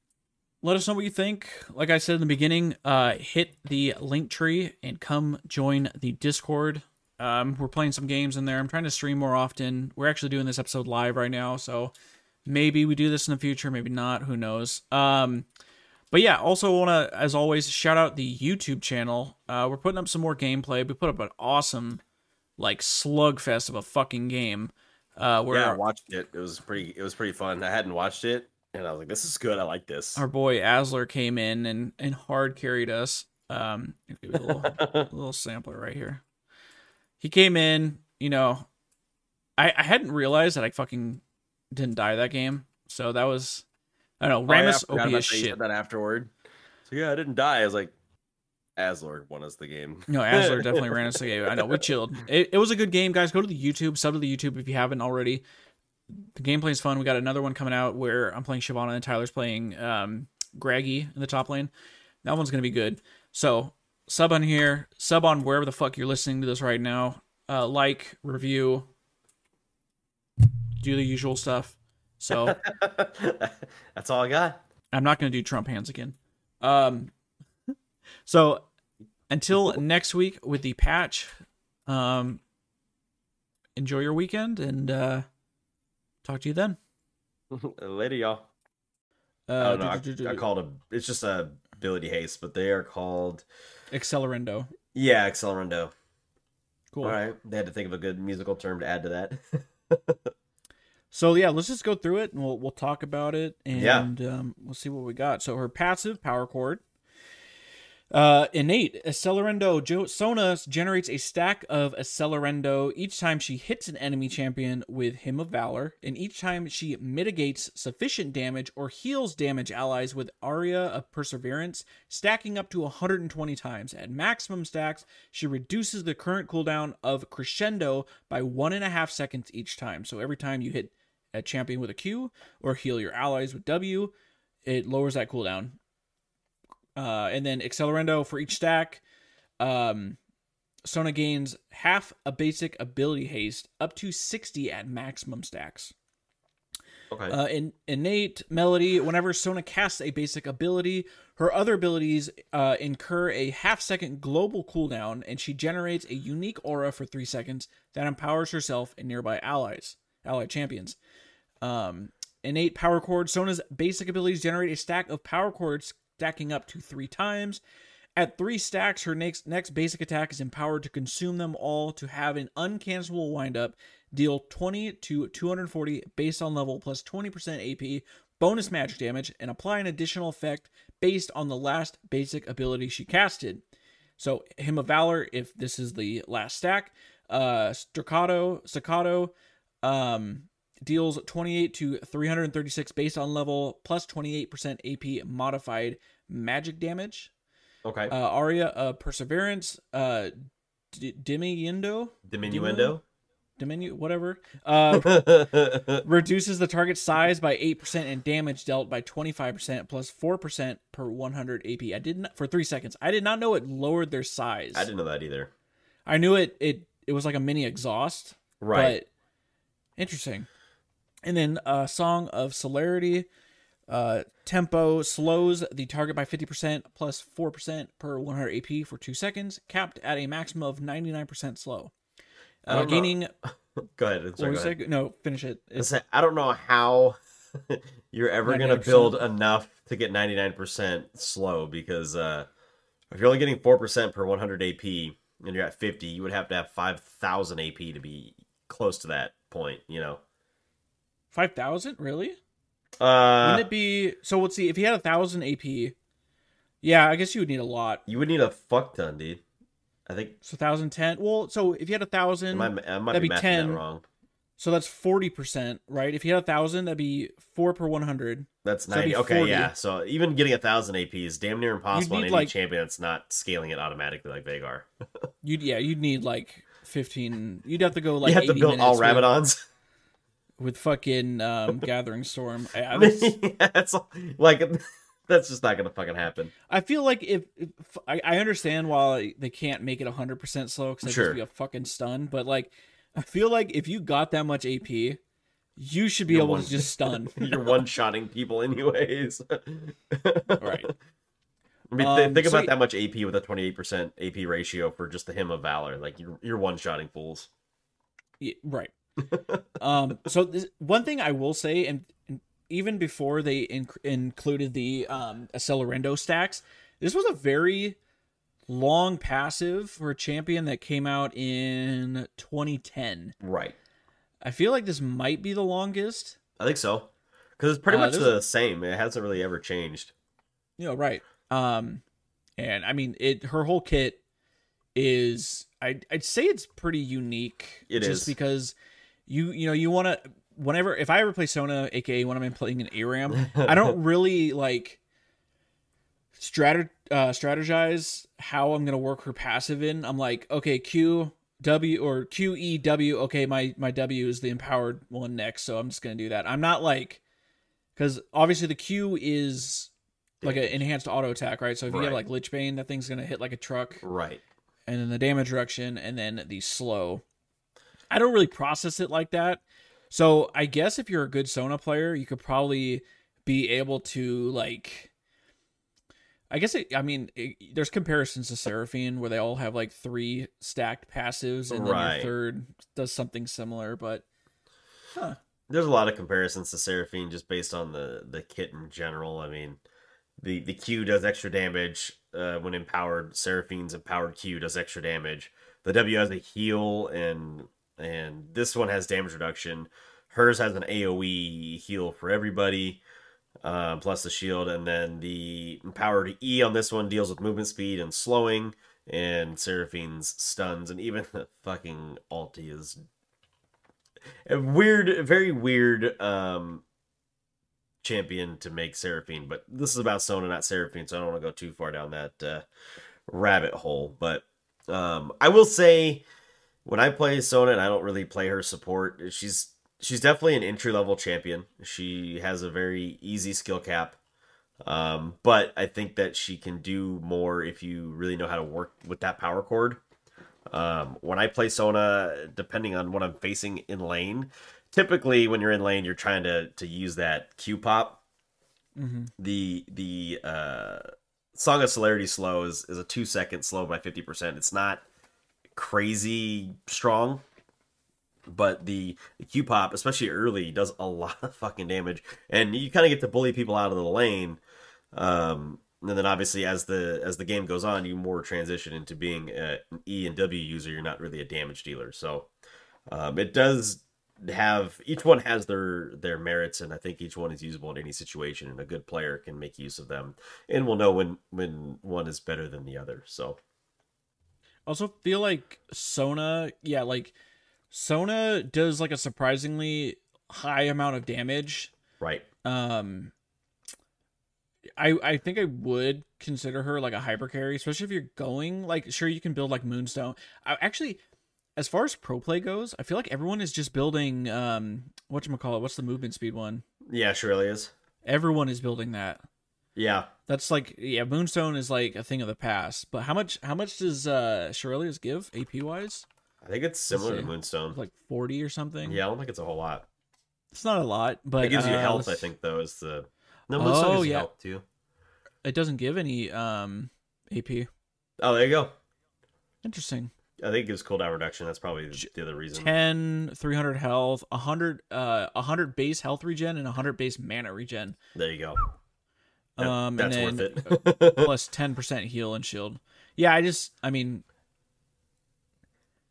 let us know what you think. Like I said in the beginning, uh, hit the link tree and come join the Discord. Um, we're playing some games in there. I'm trying to stream more often. We're actually doing this episode live right now, so maybe we do this in the future, maybe not. Who knows? Um, but yeah, also want to, as always, shout out the YouTube channel. Uh, we're putting up some more gameplay. We put up an awesome, like slugfest of a fucking game. Uh, where Yeah, I watched it. It was pretty. It was pretty fun. I hadn't watched it, and I was like, "This is good. I like this." our boy Asler came in and and hard carried us. Um, give you a little, a little sampler right here. He came in, you know, I I hadn't realized that I fucking didn't die that game, so that was I don't know. Oh, yeah, Rammus OP as that. Shit. said that afterward. So yeah, I didn't die. I was like, Aslord won us the game. No, Asler definitely ran us the game. I know we chilled. It, it was a good game, guys. Go to the YouTube, sub to the YouTube if you haven't already. the gameplay is fun. We got another one coming out where I'm playing Shyvana and Tyler's playing um, Graggy in the top lane. That one's gonna be good. So sub on here, sub on wherever the fuck you're listening to this right now. Uh, like, review, do the usual stuff. So That's all I got. I'm not gonna do Trump hands again. Um, so until next week with the patch, um, enjoy your weekend and uh, talk to you then. Later, y'all. I Uh, don't know. do- do- do- I, I called a. It's just a ability haste, but they are called. Accelerando. Yeah, Accelerando. Cool. All right, they had to think of a good musical term to add to that. So yeah, let's just go through it and we'll we'll talk about it and Yeah. um, we'll see what we got. So her passive power chord. Uh, innate Accelerando jo- Sona generates a stack of Accelerando each time she hits an enemy champion with Hymn of Valor, and each time she mitigates sufficient damage or heals damage allies with Aria of Perseverance, stacking up to 120 times. At maximum stacks, she reduces the current cooldown of Crescendo by one and a half seconds each time. So every time you hit a champion with a Q or heal your allies with W, it lowers that cooldown. Uh, and then Accelerando for each stack. Um, Sona gains half a basic ability haste up to 60 at maximum stacks. Okay. Uh, in innate melody, whenever Sona casts a basic ability, her other abilities uh, incur a half second global cooldown, and she generates a unique aura for three seconds that empowers herself and nearby allies, allied champions. Um, innate power chord. Sona's basic abilities generate a stack of power chords stacking up to three times. At three stacks, her next next basic attack is empowered to consume them all to have an uncancelable windup, deal 20 to 240 based on level plus 20% AP, bonus magic damage, and apply an additional effect based on the last basic ability she casted. So Hymn of Valor, if this is the last stack, uh Staccato, Staccato, um deals 28 to 336 based on level plus 28% AP modified magic damage. okay. Uh, Aria of Perseverance, uh, D- Diminuendo, Diminuendo. Diminu, whatever, uh, reduces the target size by 8% and damage dealt by 25% plus 4% per 100 AP. I did not for three seconds. I did not know it lowered their size. I didn't know that either. I knew it. It it was like a mini exhaust. Right. But interesting. And then uh, Song of Celerity. Uh, tempo slows the target by 50% plus 4% per 100 AP for 2 seconds, capped at a maximum of 99% slow. Uh, gaining. Go ahead. Sorry, go ahead. No, finish it. I don't know how you're ever gonna build enough to get 99% slow because uh, if you're only getting four percent per 100 AP and you're at 50, you would have to have 5,000 AP to be close to that point. You know. 5,000? Really? Uh, Wouldn't it be. So let's see. If he had a 1,000 AP. Yeah, I guess you would need a lot. you would need a fuck ton, dude. I think So 1,010. Well, so if you had a 1,000. I might, I might that'd be be mathing 10. that wrong. So that's forty percent, right? If you had a thousand, that'd be four per one hundred. That's So 90. be Okay, 40. yeah. So even getting a thousand AP is damn near impossible on need, any like- champion that's not scaling it automatically like Veigar. You'd yeah, you'd need like fifteen. You'd have to go like you have to 80 build all with- Rabadons. With, fucking um, Gathering Storm. I, I, was- yeah, it's like that's just not gonna fucking happen. I feel like if, if I, I understand why they can't make it hundred percent slow because Sure. just be a fucking stun, but like I feel like if you got that much AP, you should be You're able one- to just stun. You're one shotting people anyways. right. I mean, Um, think so about that much AP with a 28% AP ratio for just the hymn of valor. Like you're you're one shotting fools. Yeah, right. um, so this, one thing I will say, and, and even before they inc- included the um, Accelerando stacks, this was a very long passive for a champion that came out in 2010. Right. I feel like this might be the longest. I think so. Because it's pretty Uh, much the same. It hasn't really ever changed. You know, right? Um, and I mean, it her whole kit is I I'd say it's pretty unique. It just is. because you you know you want to whenever if I ever play Sona, aka when I'm playing an ARAM, I don't really like strat uh, strategize how I'm gonna work her passive in. I'm like, okay, Q, W or Q E W. Okay, my my W is the empowered one next, so I'm just gonna do that. I'm not like because obviously the Q is like an enhanced auto attack, right? So if you have like Lich Bane, that thing's gonna hit like a truck, Right. and then the damage reduction, and then the slow. I don't really process it like that. So I guess if you're a good Sona player, you could probably be able to like. I guess it, I mean it, there's comparisons to Seraphine where they all have like three stacked passives and then Right. your third does something similar, but There's a lot of comparisons to Seraphine just based on the the kit in general. I mean, the the Q does extra damage uh, when empowered. Seraphine's empowered Q does extra damage. The W has a heal and and this one has damage reduction. Hers has an AOE heal for everybody, uh, plus the shield, and then the empowered E on this one deals with movement speed and slowing, and Seraphine's stuns, and even the fucking ulti is a weird, very weird um champion to make Seraphine, but this is about Sona, not Seraphine, so I don't want to go too far down that uh, rabbit hole. But um I will say when I play Sona and I don't really play her support, she's she's definitely an entry level champion. She has a very easy skill cap. Um, but I think that she can do more if you really know how to work with that power chord. Um, when I play Sona, depending on what I'm facing in lane, typically when you're in lane, you're trying to to use that Q pop. mhm. The the uh, Song of Celerity slow is, is a two second slow by fifty percent. It's not crazy strong, but the, Q pop, especially early, does a lot of fucking damage, and you kind of get to bully people out of the lane. Um, and then obviously as the as the game goes on, you more transition into being an E and W user. You're not really a damage dealer, so um, it does have each one has their their merits, and I think each one is usable in any situation, and a good player can make use of them, and will know when when one is better than the other. So I also feel like Sona, yeah, like Sona does like a surprisingly high amount of damage. right, Um I I think I would consider her like a hyper carry, especially if you're going like sure you can build like Moonstone. I, actually as far as pro play goes, I feel like everyone is just building um whatchamacallit, what's the movement speed one? yeah, Shurelya's. Everyone is building that. Yeah, That's like yeah, Moonstone is like a thing of the past. But how much how much does uh Shurelya's give AP wise? I think it's similar to. Moonstone. Like forty or something? Yeah, I don't think it's a whole lot. It's not a lot, but It gives you uh, health, I let's- think, though. Is the no Moonstone Oh, gives you yeah. health too. It doesn't give any um AP. Oh, there you go. Interesting. I think it gives cooldown reduction. That's probably the, the other reason. 10 300 health 100 uh 100 base health regen and 100 base mana regen There you go. Um that's and then worth it. plus 10% heal and shield yeah i just i mean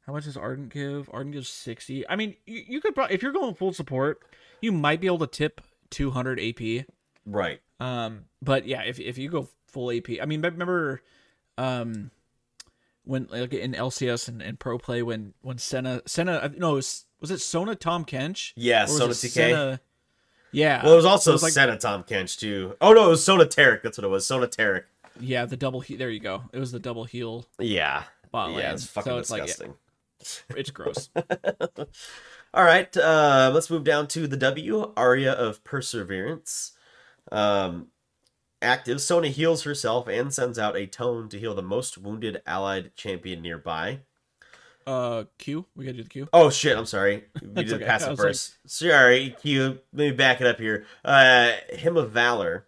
how much does ardent give ardent gives 60 i mean you, you could probably if you're going full support you might be able to tip 200 ap right. um but yeah if, if you go full ap i mean remember um when like in lcs and, and pro play when when senna senna no it was, was it sona tahm kench Yeah, Sona TK. Senna- yeah. Well, it was also it was like- Senna Tahm Kench too. Oh no, it was Sona Taric. That's what it was. Sona Taric. yeah, the double. He- there you go. It was the double heal Yeah. bot yeah, it's fucking so it's like disgusting. it's gross. All right, uh, let's move down to the W, Aria of Perseverance. Um, active, Sona heals herself and sends out a tone to heal the most wounded allied champion nearby. Uh, Q. We gotta do the Q. Oh shit, I'm sorry. We did okay. pass I it like- first. Sorry, Q. Let me back it up here. Uh, Hymn of Valor.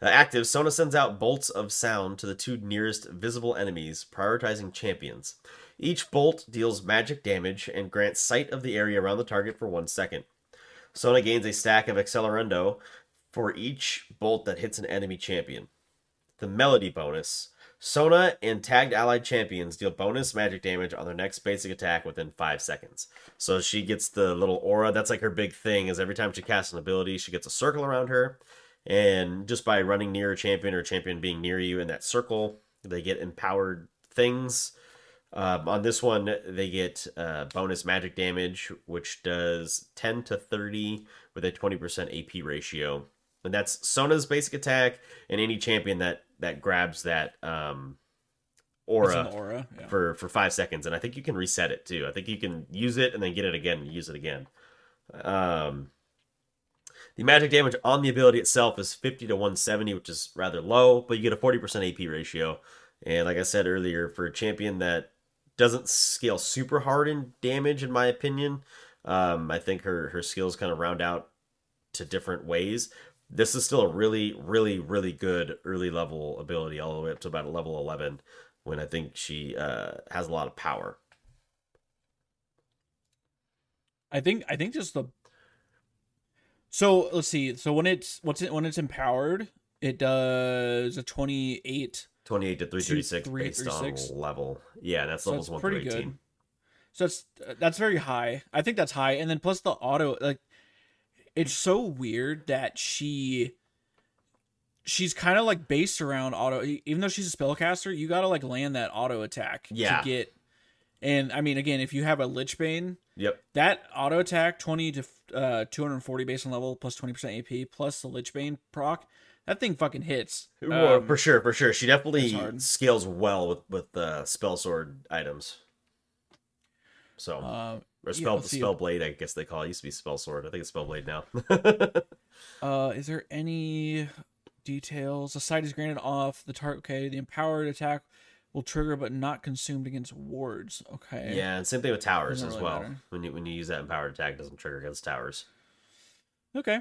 Uh, active, Sona sends out bolts of sound to the two nearest visible enemies, prioritizing champions. Each bolt deals magic damage and grants sight of the area around the target for one second. Sona gains a stack of Accelerando for each bolt that hits an enemy champion. The Melody bonus. Sona and tagged allied champions deal bonus magic damage on their next basic attack within 5 seconds. So she gets the little aura. That's like her big thing is every time she casts an ability, she gets a circle around her. And just by running near a champion or a champion being near you in that circle, they get empowered things. Um, on this one, they get uh, bonus magic damage, which does 10 to 30 with a 20% AP ratio. And that's Sona's basic attack, and any champion that that grabs that um, aura, aura yeah. for for five seconds, and I think you can reset it too. I think you can use it and then get it again and use it again. Um, the magic damage on the ability itself is 50 to 170, which is rather low, but you get a 40% AP ratio. And like I said earlier, for a champion that doesn't scale super hard in damage, in my opinion, um, I think her her skills kind of round out to different ways. This is still a really, really, really good early level ability, all the way up to about level 11, when I think she uh, has a lot of power. I think I think just the so let's see. So when it's what's it when it's empowered, it does a twenty eight 28 to 336 based on level. Yeah, that's so levels 1 through 18. Good. So that's that's very high. I think that's high. And then plus the auto like it's so weird that she she's kind of like based around auto even though she's a spellcaster, you got to like land that auto attack yeah. to get and I mean again, if you have a Lich Bane, yep. That auto attack 20 to uh 240 base on level plus 20% AP plus the Lich Bane proc that thing fucking hits. Um, for sure, for sure. She definitely scales well with with uh, spell sword items. So uh, or spell spell blade, I guess they call it. it. Used to be spell sword. I think it's spell blade now. uh, is there any details? The sight is granted off the target. Okay, the empowered attack will trigger but not consumed against wards. Okay. Yeah, and same thing with towers as really well. Matter. When you when you use that empowered attack, it doesn't trigger against towers. Okay.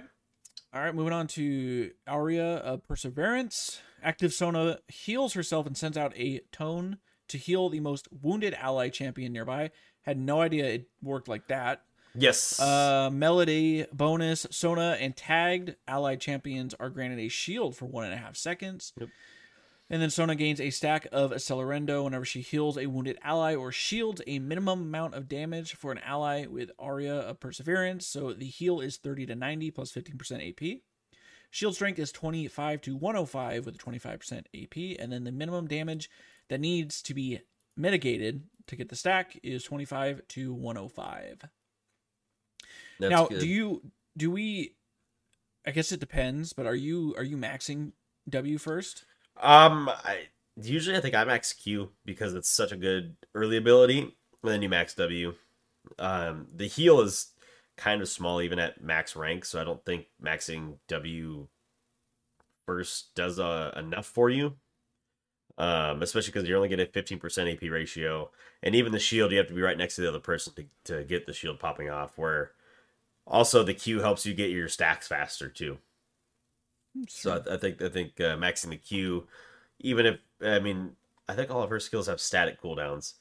All right, moving on to Aria of Perseverance. Active Sona heals herself and sends out a tone to heal the most wounded ally champion nearby. Had no idea it worked like that. Yes. Uh, melody bonus Sona and tagged allied champions are granted a shield for one and a half seconds. Yep. And then Sona gains a stack of Accelerando whenever she heals a wounded ally or shields a minimum amount of damage for an ally with Aria of Perseverance. So the heal is 30 to 90 plus 15% AP. Shield strength is 25 to 105 with 25% AP. And then the minimum damage that needs to be mitigated to get the stack is 25 to 105. That's now, good. do you do we I guess it depends, but are you are you maxing W first? Um, I usually I think I max Q because it's such a good early ability, and then you max W. Um, the heal is kind of small even at max rank, so I don't think maxing W first does uh, enough for you. Um, especially because you're only getting a 15% AP ratio, and even the shield you have to be right next to the other person to, to get the shield popping off. Where also the Q helps you get your stacks faster too. So I, I, think I think uh, maxing the Q, even if I mean I think all of her skills have static cooldowns.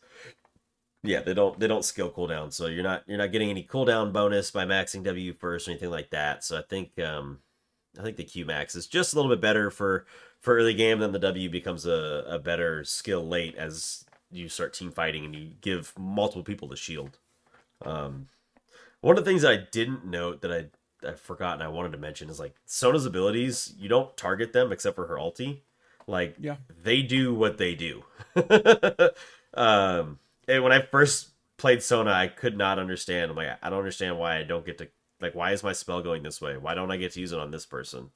Yeah, they don't they don't skill cooldown, so you're not you're not getting any cooldown bonus by maxing W first or anything like that. So I think um I think the Q max is just a little bit better for for early game. Then the W becomes a, a better skill late as you start team fighting and you give multiple people the shield. Um, one of the things that I didn't note that I I've forgotten I wanted to mention is like Sona's abilities, you don't target them except for her ulti. Like yeah. they do what they do. um and when I first played Sona, I could not understand. I'm like, I don't understand why I don't get to like why is my spell going this way? Why don't I get to use it on this person?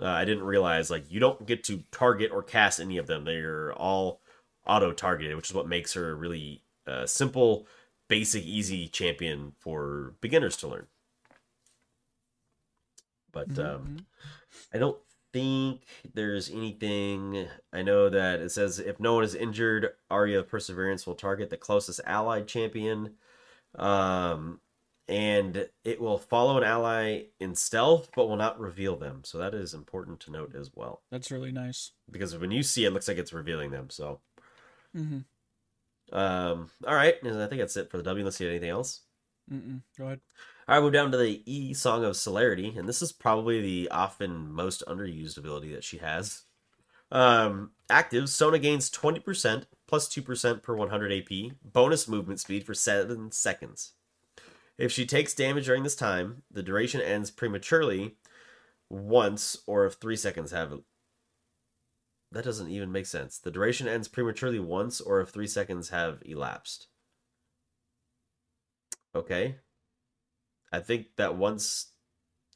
Uh, I didn't realize like you don't get to target or cast any of them. They're all auto targeted, which is what makes her a really uh, simple, basic, easy champion for beginners to learn. But mm-hmm. um, mm-hmm. I don't think there's anything. I know that it says if no one is injured, Aria of Perseverance will target the closest allied champion. Um, and it will follow an ally in stealth, but will not reveal them. So that is important to note as well. That's really nice because when you see it, it looks like it's revealing them. So, mm-hmm. um, all right, I think that's it for the W. Let's see anything else. Mm-mm. Go ahead. All right, move down to the E Song of Celerity, and this is probably the often most underused ability that she has. Um, active, Sona gains 20% plus 2% per 100 AP, bonus movement speed for 7 seconds. If she takes damage during this time, the duration ends prematurely once, or if 3 seconds have. That doesn't even make sense. The duration ends prematurely once, or if 3 seconds have elapsed. Okay. I think that once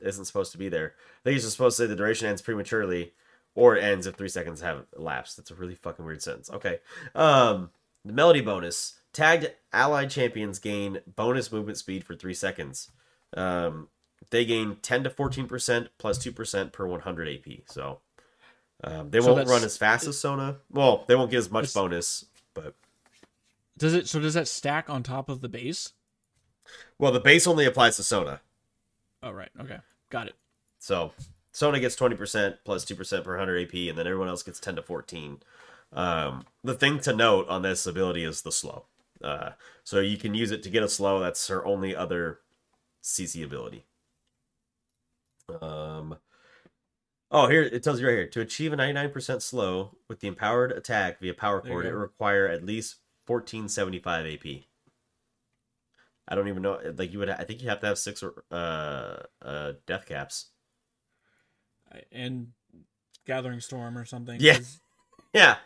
isn't supposed to be there. I think it's just supposed to say the duration ends prematurely or it ends if three seconds have elapsed. That's a really fucking weird sentence. Okay. Um, the melody bonus tagged allied champions gain bonus movement speed for three seconds. Um, they gain 10 to 14 percent plus two percent per 100 AP. So um, they So won't run as fast as Sona. Well, they won't get as much bonus, but Does it? So does that stack on top of the base? well, the base only applies to Sona. Oh right. Okay. Got it. So Sona gets 20% plus 2% per 100 AP, and then everyone else gets 10 to 14. Um, the thing to note on this ability is the slow. Uh, so you can use it to get a slow. That's her only other CC ability. Um, oh, here it tells you right here to achieve a 99% slow with the empowered attack via power There chord, it require at least 1475 AP. I don't even know. Like you would, I think you have to have six or uh, uh, death caps. And Gathering Storm or something. Yeah, Yeah.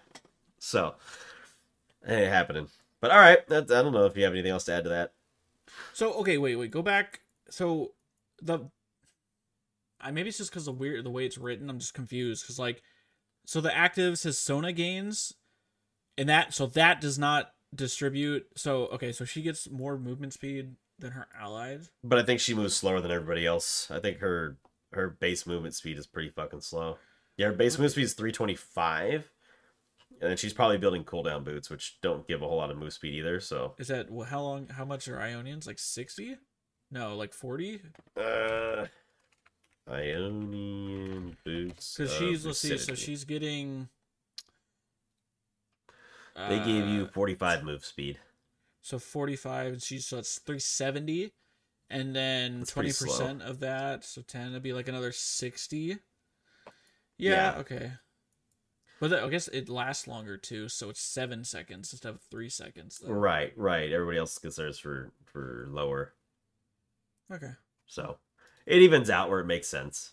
So, it ain't happening. But all right, that, I don't know if you have anything else to add to that. So okay, wait, wait, go back. So the, I maybe it's just because the weird the way it's written. I'm just confused because like, so the active says Sona gains, and that so that does not distribute. So okay, so she gets more movement speed than her allies. But I think she moves slower than everybody else. I think her her base movement speed is pretty fucking slow. Yeah, her base movement speed is 325. And then she's probably building cooldown boots, which don't give a whole lot of move speed either. So, Is that well, how long? How much are Ionians? Like sixty? No, like forty. uh, Ionian boots. Because she's let's see, so she's getting. They gave you uh, 45 move speed. So 45, and she's so that's 370, and then 20% of that, so 10 would be like another 60. Yeah, Yeah. okay. But I guess it lasts longer too, so it's seven seconds instead of three seconds. Though. Right, right. Everybody else gets theirs for for lower. Okay. So it evens out where it makes sense.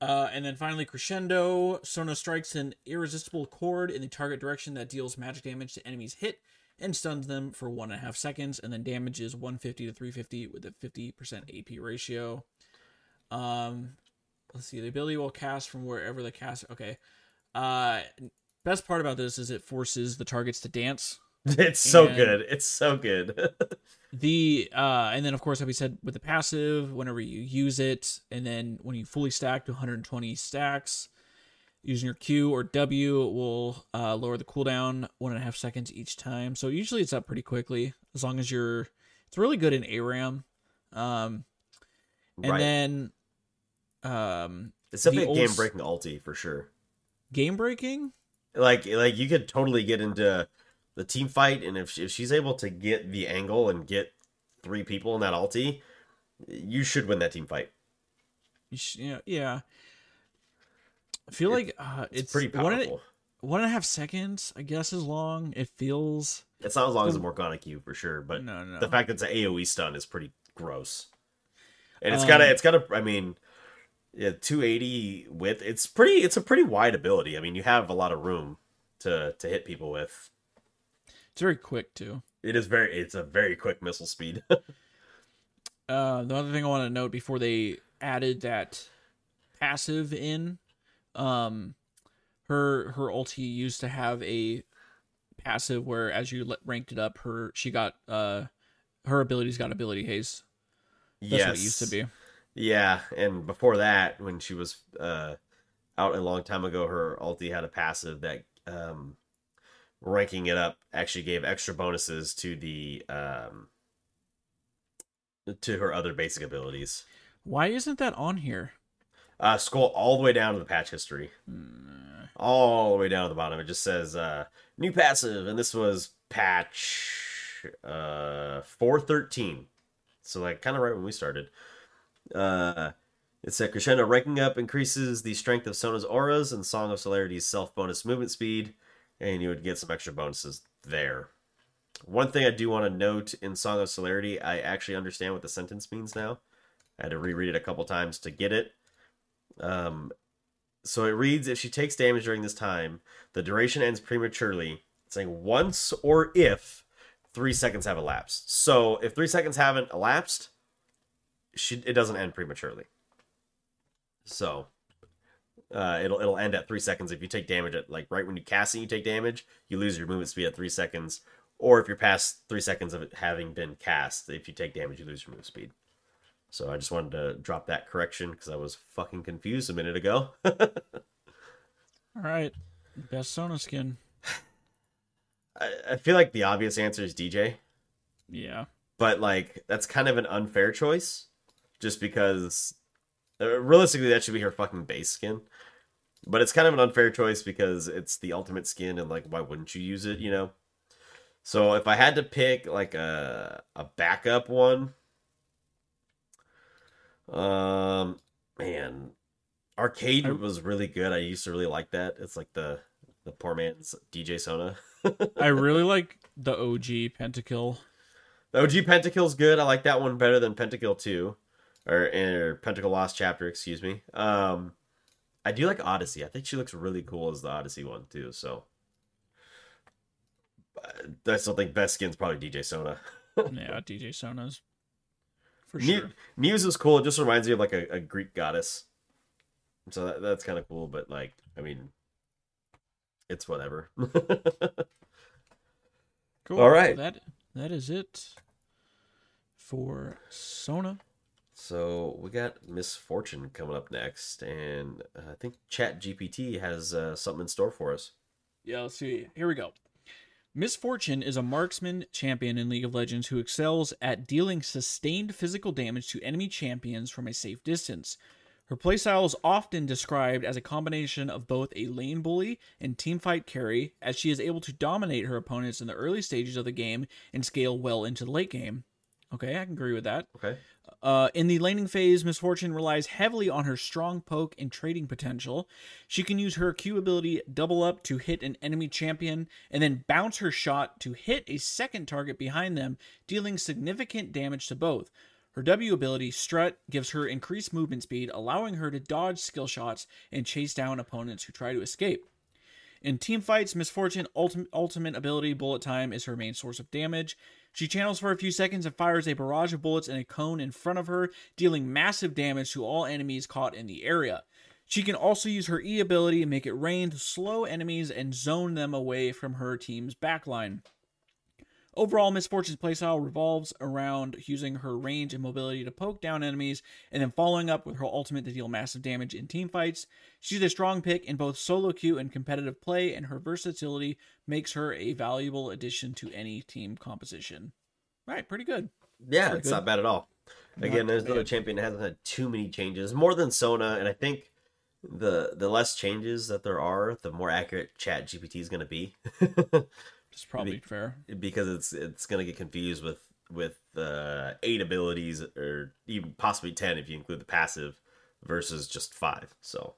Uh, and then finally, crescendo. Sona strikes an irresistible chord in the target direction that deals magic damage to enemies hit and stuns them for one and a half seconds, and then damages 150 to 350 with a 50% AP ratio. Um, let's see. The ability will cast from wherever the cast. Okay. Uh, best part about this is it forces the targets to dance. It's so good. It's so good. The uh, and then of course, like we said, with the passive, whenever you use it, and then when you fully stack to 120 stacks, using your Q or W will uh, lower the cooldown one and a half seconds each time. So usually it's up pretty quickly as long as you're. It's really good in ARAM. Um, and right. then um, it's definitely the a game breaking ulti for sure. Game breaking. Like like you could totally get into the team fight, and if she, if she's able to get the angle and get three people in that ulti, you should win that team fight. Yeah, yeah. I feel It- like uh, It's, it's, pretty one and, powerful. one and a half seconds. I guess is long. It feels. It's not as long as a Morgana Q for sure, but no, no. the fact that it's an AOE stun is pretty gross. And it's Um, it's got a, I mean, yeah, 280 width. It's pretty, it's a pretty wide ability. I mean, you have a lot of room to to hit people with. It's very quick too. It is very, it's a very quick missile speed. Uh, the other thing I want to note before they added that passive in, um, her her ulti used to have a passive where as you ranked it up, her she got uh her abilities got ability haste. That's yes, what it used to be. Yeah, and before that, when she was uh, out a long time ago, her ulti had a passive that um, ranking it up actually gave extra bonuses to the um, to her other basic abilities. Why isn't that on here? Uh, scroll all the way down to the patch history, Hmm, all the way down to the bottom. It just says uh, new passive, and this was patch uh, four thirteen. So like kind of right when we started. Uh, it said crescendo ranking up increases the strength of Sona's auras and Song of Celerity's self bonus movement speed, and you would get some extra bonuses there. One thing I do want to note in Song of Celerity, I actually understand what the sentence means now. I had to reread it a couple times to get it. Um, so it reads: If she takes damage during this time, the duration ends prematurely. Saying once or if three seconds have elapsed. So if three seconds haven't elapsed, she, it doesn't end prematurely. So Uh, it'll it'll end at three seconds if you take damage at like right when you cast and you take damage, you lose your movement speed at three seconds. Or if you're past three seconds of it having been cast, if you take damage, you lose your move speed. So I just wanted to drop that correction because I was fucking confused a minute ago. All right, best Sona skin. I, I feel like the obvious answer is DJ, Yeah, but like that's kind of an unfair choice, just because uh, realistically that should be her fucking base skin. But it's kind of an unfair choice because it's the ultimate skin, and like, why wouldn't you use it? You know. So if I had to pick like a a backup one, um, man, arcade was really good. I used to really like that. It's like the the poor man's DJ Sona. I really like the OG Pentakill. The OG Pentakill's good. I like that one better than Pentakill 2. Or, or Pentakill Lost Chapter, excuse me. Um I do like Odyssey. I think she looks really cool as the Odyssey one too, so I still think best skin's probably DJ Sona. yeah, DJ Sona's for sure. Muse is cool. It just reminds me of like a, a Greek goddess. So that, that's kind of cool, but like, I mean, it's whatever. Cool. All right. that that is it for Sona. So we got Miss Fortune coming up next, and uh, I think Chat GPT has uh, something in store for us. Yeah, let's see. Here we go. Miss Fortune is a marksman champion in League of Legends who excels at dealing sustained physical damage to enemy champions from a safe distance. Her playstyle is often described as a combination of both a lane bully and teamfight carry, as she is able to dominate her opponents in the early stages of the game and scale well into the late game. Okay, I can agree with that. Okay. Uh, in the laning phase, Miss Fortune relies heavily on her strong poke and trading potential. She can use her Q ability Double Up to hit an enemy champion, and then bounce her shot to hit a second target behind them, dealing significant damage to both. Her W ability, Strut, gives her increased movement speed, allowing her to dodge skill shots and chase down opponents who try to escape. In team fights, Miss Fortune ultimate, ultimate ability Bullet Time is her main source of damage. She channels for a few seconds and fires a barrage of bullets in a cone in front of her, dealing massive damage to all enemies caught in the area. She can also use her E ability and make it rain to slow enemies and zone them away from her team's backline. Overall, Miss Fortune's playstyle revolves around using her range and mobility to poke down enemies, and then following up with her ultimate to deal massive damage in team fights. She's a strong pick in both solo queue and competitive play, and her versatility makes her a valuable addition to any team composition. All right, pretty good. Yeah, Pretty it's good. not bad at all. Again, Not there's another champion that hasn't had too many changes, more than Sona, and I think the the less changes that there are, the more accurate Chat GPT is going to be, It's probably Maybe- fair. because it's it's going to get confused with with uh, eight abilities or even possibly ten if you include the passive versus just five. So,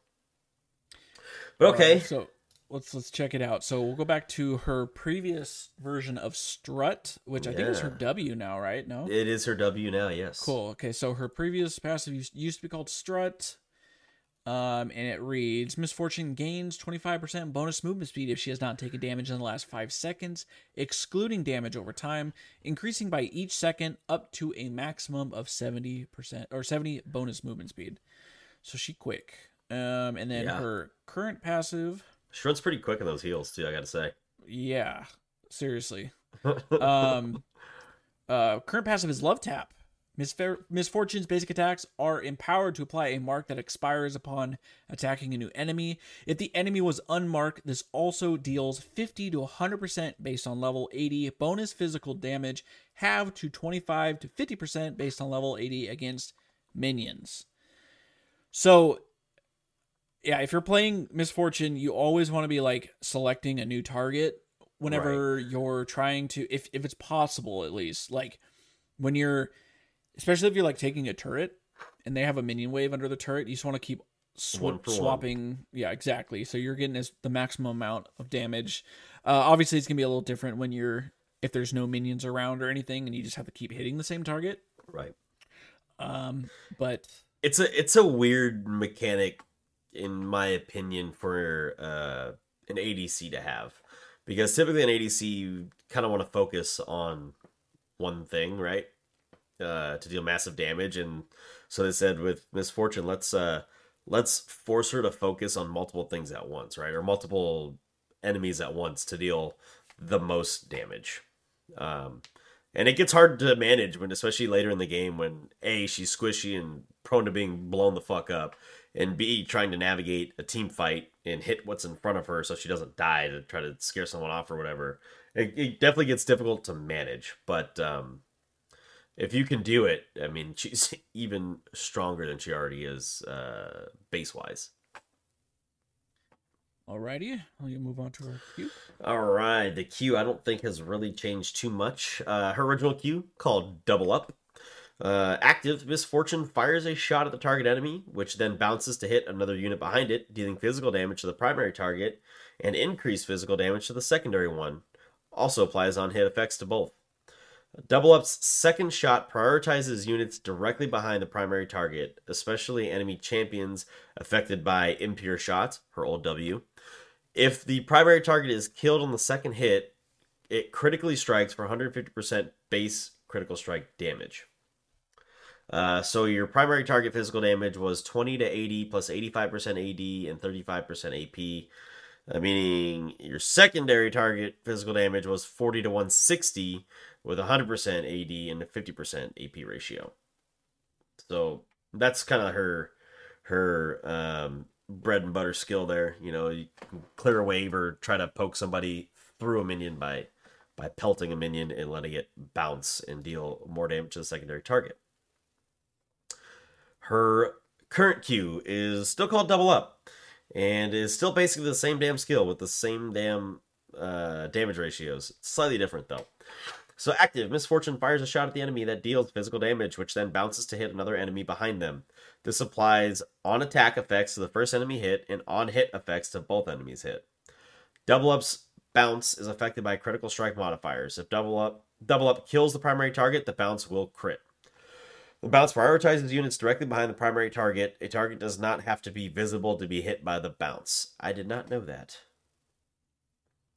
but okay, right, so let's let's check it out. So we'll go back to her previous version of Strut, which I think is her W now, right? No. it is her W now. Yes, Cool. Okay, so her previous passive used, used to be called Strut. Um, and it reads Miss Fortune gains 25% bonus movement speed if she has not taken damage in the last 5 seconds, excluding damage over time, increasing by each second up to a maximum of 70% or 70 bonus movement speed. So she quick. Um, and then Yeah. her current passive, She runs pretty quick in those heels too. I got to say. yeah, seriously. um, uh, current passive is Love Tap. Misfor- Miss Fortune's basic attacks are empowered to apply a mark that expires upon attacking a new enemy. If the enemy was unmarked, this also deals 50 to 100% based on level 80 bonus physical damage, halved to 25 to 50% based on level 80 against minions. So, yeah, if you're playing Miss Fortune, you always want to be like selecting a new target whenever you're trying to if if it's possible at least. Like when you're especially if you're like taking a turret and they have a minion wave under the turret, you just want to keep sw- for one. swapping. Yeah, exactly. So you're getting as the maximum amount of damage. Uh, obviously, it's gonna be a little different when you're if there's no minions around or anything, and you just have to keep hitting the same target. right. Um, but it's a it's a weird mechanic in my opinion for uh an ADC to have because typically an ADC you kind of want to focus on one thing right uh to deal massive damage and so they said with Miss Fortune let's uh let's force her to focus on multiple things at once, right? Or multiple enemies at once to deal the most damage. Um, and it gets hard to manage when, especially later in the game, when a she's squishy and prone to being blown the fuck up, and b trying to navigate a team fight and hit what's in front of her so she doesn't die to try to scare someone off or whatever. It, it definitely gets difficult to manage, but um, if you can do it, I mean, she's even stronger than she already is uh, base wise. Alrighty, you move on to her Q? All right, the Q I don't think has really changed too much. Uh, her original Q called Double Up. Uh, active Miss Fortune fires a shot at the target enemy, which then bounces to hit another unit behind it, dealing physical damage to the primary target and increased physical damage to the secondary one. Also applies on hit effects to both. Double Up's second shot prioritizes units directly behind the primary target, especially enemy champions affected by impure shots, her old W. If the primary target is killed on the second hit, it critically strikes for 150% base critical strike damage. Uh, so your primary target physical damage was 20 to 80 plus 85% AD and 35% AP. Uh, meaning your secondary target physical damage was 40 to 160 with 100% AD and a 50% AP ratio. So that's kind of her her um, bread and butter skill there. You know, you clear a wave or try to poke somebody through a minion by by pelting a minion and letting it bounce and deal more damage to the secondary target. Her current Q is still called Double Up and is still basically the same damn skill with the same damn uh, damage ratios. Slightly different though. So active, Miss Fortune fires a shot at the enemy that deals physical damage, which then bounces to hit another enemy behind them. This applies on attack effects to the first enemy hit and on hit effects to both enemies hit. Double up's bounce is affected by critical strike modifiers. If double up double up kills the primary target, the bounce will crit. The bounce prioritizes units directly behind the primary target. A target does not have to be visible to be hit by the bounce. I did not know that.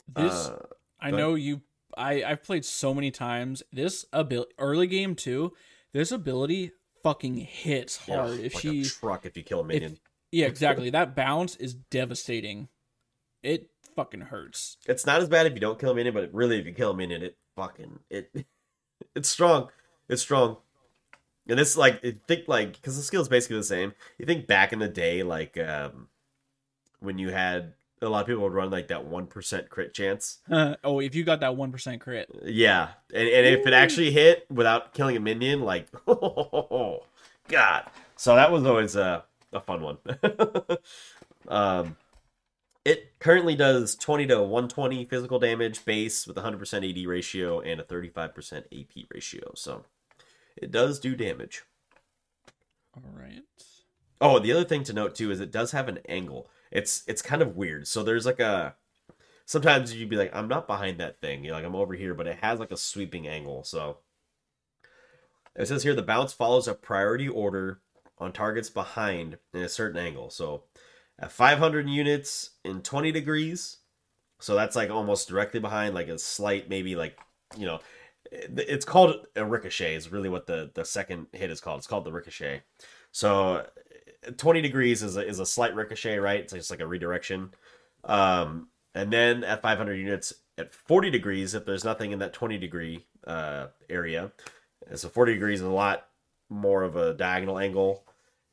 This uh, I know you I I've played so many times. This ability early game too. This ability fucking hits hard. Yeah, if like she truck, if you kill a minion. If, yeah, exactly. that bounce is devastating. It fucking hurts. It's not as bad if you don't kill a minion, but really, if you kill a minion, it fucking it. It's strong. It's strong. And this like think like because the skill is basically the same. You think back in the day, like um when you had a lot of people would run like that one percent crit chance. oh, if you got that one percent crit, yeah, and, and if it actually hit without killing a minion, like oh, god. So that was always a a fun one. um, it currently does twenty to one twenty physical damage base with a hundred percent AD ratio and a thirty five percent AP ratio. So it does do damage. All right. Oh, the other thing to note too is it does have an angle it's it's kind of weird. So there's like a sometimes you'd be like, I'm not behind that thing. You're like, I'm over here, but it has like a sweeping angle. So it says here the bounce follows a priority order on targets behind in a certain angle. So at 500 units in 20 degrees, so that's like almost directly behind, like a slight, maybe like you know, it's called a ricochet. Is really what the the second hit is called. It's called the ricochet. So 20 degrees is a, is a slight ricochet, right? It's just like a redirection. Um, and then at 500 units, at 40 degrees, if there's nothing in that 20 degree uh, area, so 40 degrees is a lot more of a diagonal angle.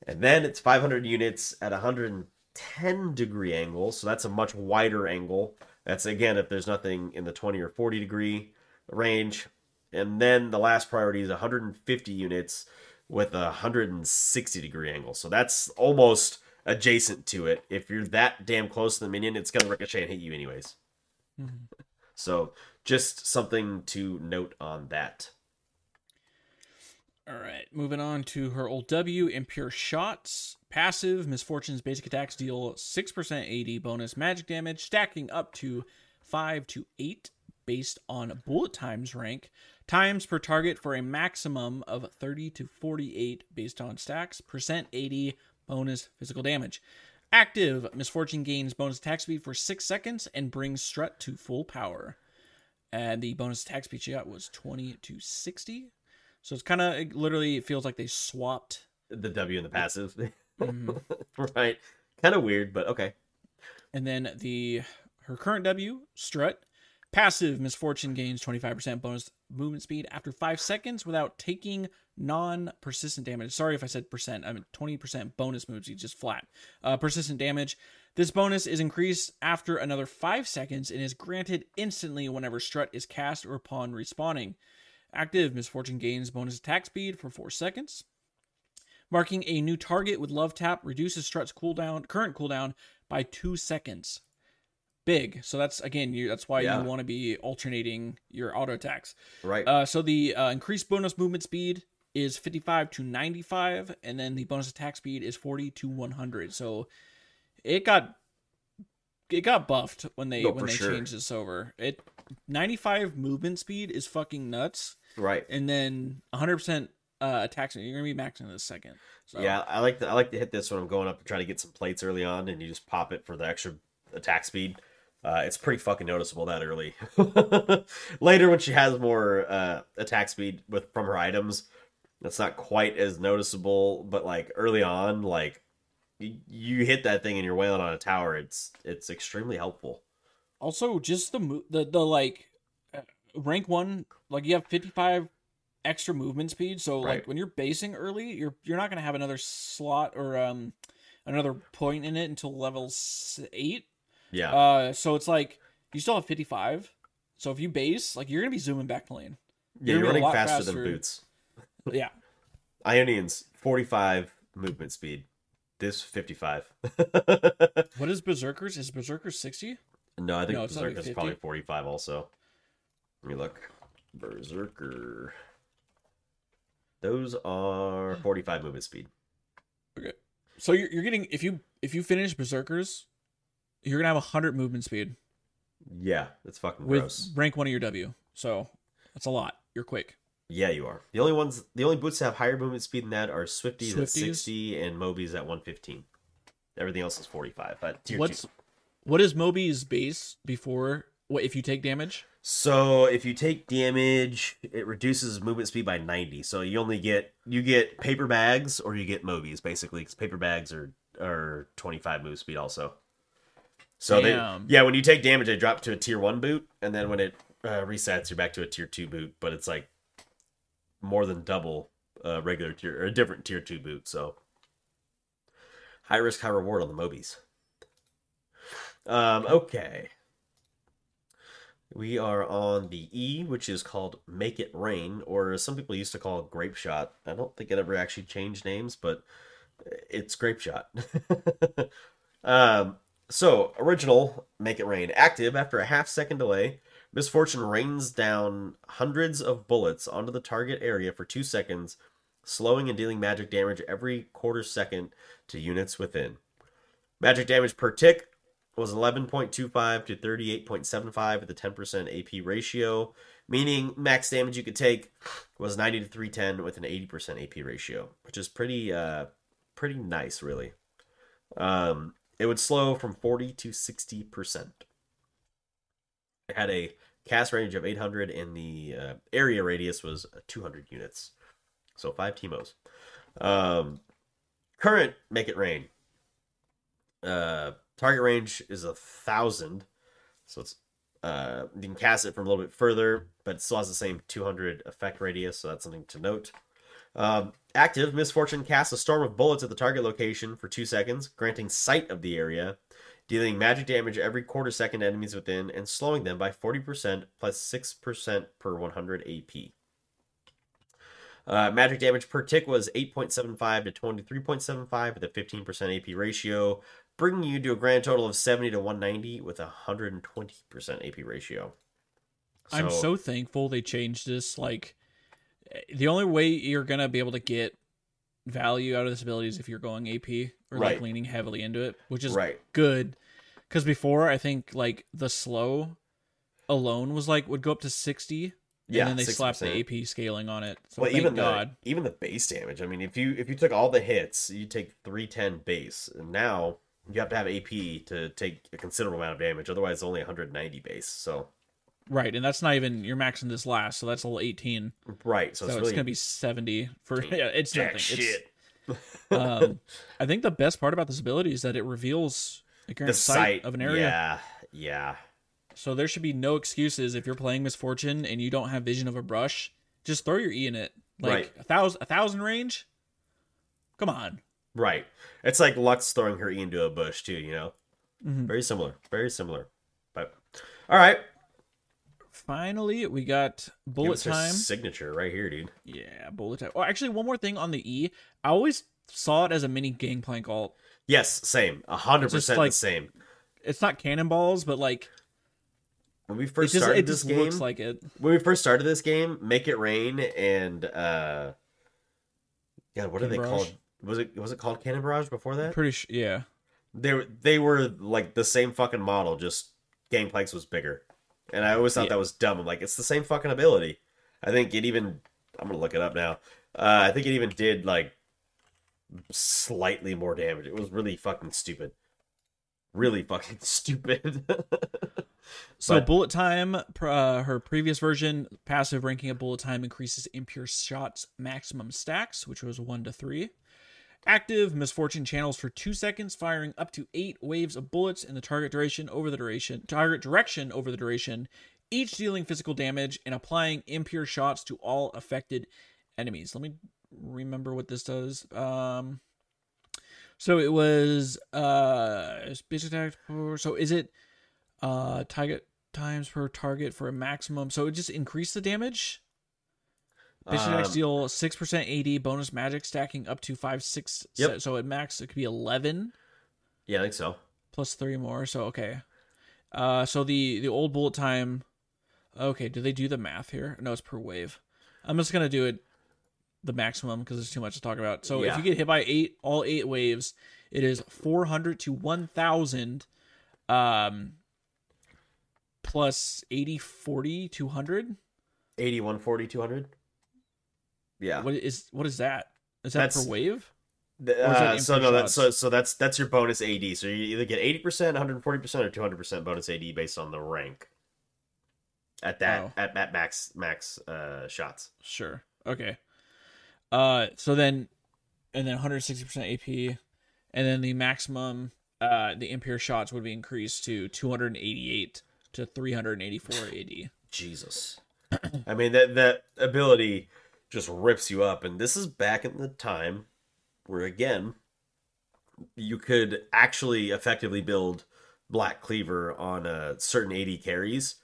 And then it's 500 units at 110 degree angle, so that's a much wider angle. That's again if there's nothing in the 20 or 40 degree range. And then the last priority is 150 units with a 160 degree angle. So that's almost adjacent to it. If you're that damn close to the minion, it's going to ricochet and hit you anyways. Mm-hmm. So just something to note on that. All right, moving on to her old W, Impure Shots. Passive, Miss Fortune's basic attacks deal 6% AD bonus magic damage, stacking up to 5 to 8 based on bullet times rank times per target for a maximum of 30 to 48 based on stacks, percent 80 bonus physical damage. Active, Miss Fortune gains bonus attack speed for 6 seconds and brings Strut to full power. And the bonus attack speed she got was 20 to 60. So it's kind of literally, it feels like they swapped the W and the passive. Mhm. right. Kind of weird, but okay. And then the her current W, Strut, passive Miss Fortune gains 25% bonus movement speed after five seconds without taking non-persistent damage. Sorry if I said percent. I mean 20% bonus movement speed, just flat. Uh, persistent damage. This bonus is increased after another five seconds and is granted instantly whenever Strut is cast or upon respawning. Active Miss Fortune gains bonus attack speed for four seconds. Marking a new target with love tap reduces Strut's cooldown current cooldown by two seconds. Big. So that's again, you, that's why Yeah. you want to be alternating your auto attacks. Right. Uh, so the uh, increased bonus movement speed is 55 to 95, and then the bonus attack speed is 40 to 100. So it got it got buffed when they No, when they sure. changed this over. It 95 movement speed is fucking nuts, right. and then 100 percent uh, attack speed. You're gonna be maxing in a second. So, Yeah, I like to I like to hit this when I'm going up and trying to get some plates early on, and you just pop it for the extra attack speed. Uh, it's pretty fucking noticeable that early. Later, when she has more uh, attack speed with from her items, that's not quite as noticeable. But like early on, like you, you hit that thing and you're wailing on a tower, it's it's extremely helpful. Also, just the mo- the the like uh, rank one, like you have 55 extra movement speed. So like when you're basing early, you're you're not gonna have another slot or um another point in it until level eight. Yeah, Uh, so it's like you still have 55. So if you base, like you're gonna be zooming back lane. yeah, you're you're running faster, faster. than boots. Yeah. Ionians 45 movement speed. This 55. What is Berserkers? Is Berserkers 60? No, I think No, like Berserker's 50. probably 45 also. Let me look. Berserker. Those are 45 movement speed. Okay. So you're, you're getting if you if you finish Berserkers, you're gonna have 100 movement speed Yeah, that's fucking with gross. rank one of your W. So that's a lot. You're quick. Yeah, you are. The only ones, the only boots that have higher movement speed than that are Swifties, at 60 and Mobies at 115. Everything else is 45. At tier What's two. what is Moby's base before what if you take damage? So if you take damage, it reduces movement speed by 90. So you only get you get paper bags or you get Mobies basically because paper bags are are 25 move speed also. So Damn. they yeah, when you take damage, they drop to a tier one boot, and then when it uh, resets, you're back to a tier two boot. But it's like more than double uh, regular tier or a different tier two boot. So high risk, high reward on the Mobies. Um, okay. We are on the E, which is called Make It Rain, or some people used to call it Grape Shot. I don't think it ever actually changed names, but it's Grape Shot. um, so, original Make It Rain. Active after a half second delay. Miss Fortune rains down hundreds of bullets onto the target area for two seconds, slowing and dealing magic damage every quarter second to units within. Magic damage per tick was 11.25 to 38.75 with a 10% AP ratio, meaning max damage you could take was 90 to 310 with an 80% AP ratio, which is pretty uh pretty nice really. Um it would slow from 40 to 60%. It had a cast range of 800 and the uh, area radius was 200 units. So 5 Teemos. Um current make it rain. Uh target range is a thousand, so it's uh you can cast it from a little bit further, but it still has the same 200 effect radius, so that's something to note. Um, active Miss Fortune casts a storm of bullets at the target location for two seconds, granting sight of the area, dealing magic damage every quarter second enemies within, and slowing them by 40% plus 6% per 100 AP. Uh, magic damage per tick was 8.75 to 23.75 with a 15% AP ratio, bringing you to a grand total of 70 to 190 with a 120% AP ratio. I'm so thankful they changed this. Like, the only way you're gonna be able to get value out of this ability is if you're going AP or like leaning heavily into it, which is right. good. Because before, I think like the slow alone was like would go up to sixty, Yeah, and then they slapped 60%. the AP scaling on it. So well, even God. the even the base damage. I mean, if you if you took all the hits, you take 310 base, and now you have to have AP to take a considerable amount of damage. Otherwise, it's only 190 base. So Right, and that's not even you're maxing this last, so that's a little eighteen. right, so, So, it's it's, gonna be seventy for yeah. It's nothing. It's, shit. Um, I think the best part about this ability is that it reveals the current the sight, sight of an area. Yeah, yeah. So there should be no excuses if you're playing Miss Fortune and you don't have vision of a brush. Just throw your E in it. Like Right. a thousand, a thousand range. Come on. Right. It's like Lux throwing her E into a bush too. You know, Mhm. very similar. Very similar. But all right, Finally, we got bullet time. signature right here, dude. Yeah, bullet time. Oh, actually, one more thing on the E. I always saw it as a mini gangplank alt. Yes, same. A hundred percent like- the same. It's not cannonballs, but like When we first just started it this just game, looks like it. when we first started this game, Make It Rain and uh, yeah, what are they Cannon called? Was it was it called Cannon Barrage before that? Pretty sure. Yeah. They were they were like the same fucking model, just Gangplanks was bigger. And I always thought Yeah. that was dumb. I'm like, it's the same fucking ability. I think it even I'm gonna look it up now. Uh, I think it even did like slightly more damage. It was really fucking stupid. Really fucking stupid. So But- bullet time, uh, her previous version, passive ranking of bullet time increases impure shots maximum stacks, which was one to three. Active Miss Fortune channels for two seconds, firing up to eight waves of bullets in the target duration over the duration, target direction over the duration, each dealing physical damage and applying impure shots to all affected enemies. Let me remember what this does. Um, so it was uh, basic attack. So is it? uh target times per target for a maximum so it just increased the damage Basic attacks Um, deal 6% AD bonus magic stacking up to 5 6 Yep. so, so at max it could be 11 yeah, I think so. plus 3 more so okay. Uh so the the old bullet time okay do they do the math here? No it's per wave. I'm just gonna do it the maximum because there's too much to talk about. So if you get hit by eight all eight waves it is 400 to 1000 um plus 80 40 200 81, 40, 200. Yeah. what is what is that is that That's- per wave The- Or is that uh, so no, that's so so that's that's your bonus AD. So you either get eighty percent, one hundred forty percent, or two hundred percent bonus AD based on the rank. At that Oh. at, at max max uh shots. Sure. Okay. Uh so then and then 160% AP and then the maximum uh the impure shots would be increased to 288 to 384 AD. Jesus. I mean that that ability just rips you up, and this is back in the time where again you could actually effectively build Black Cleaver on a certain AD carries,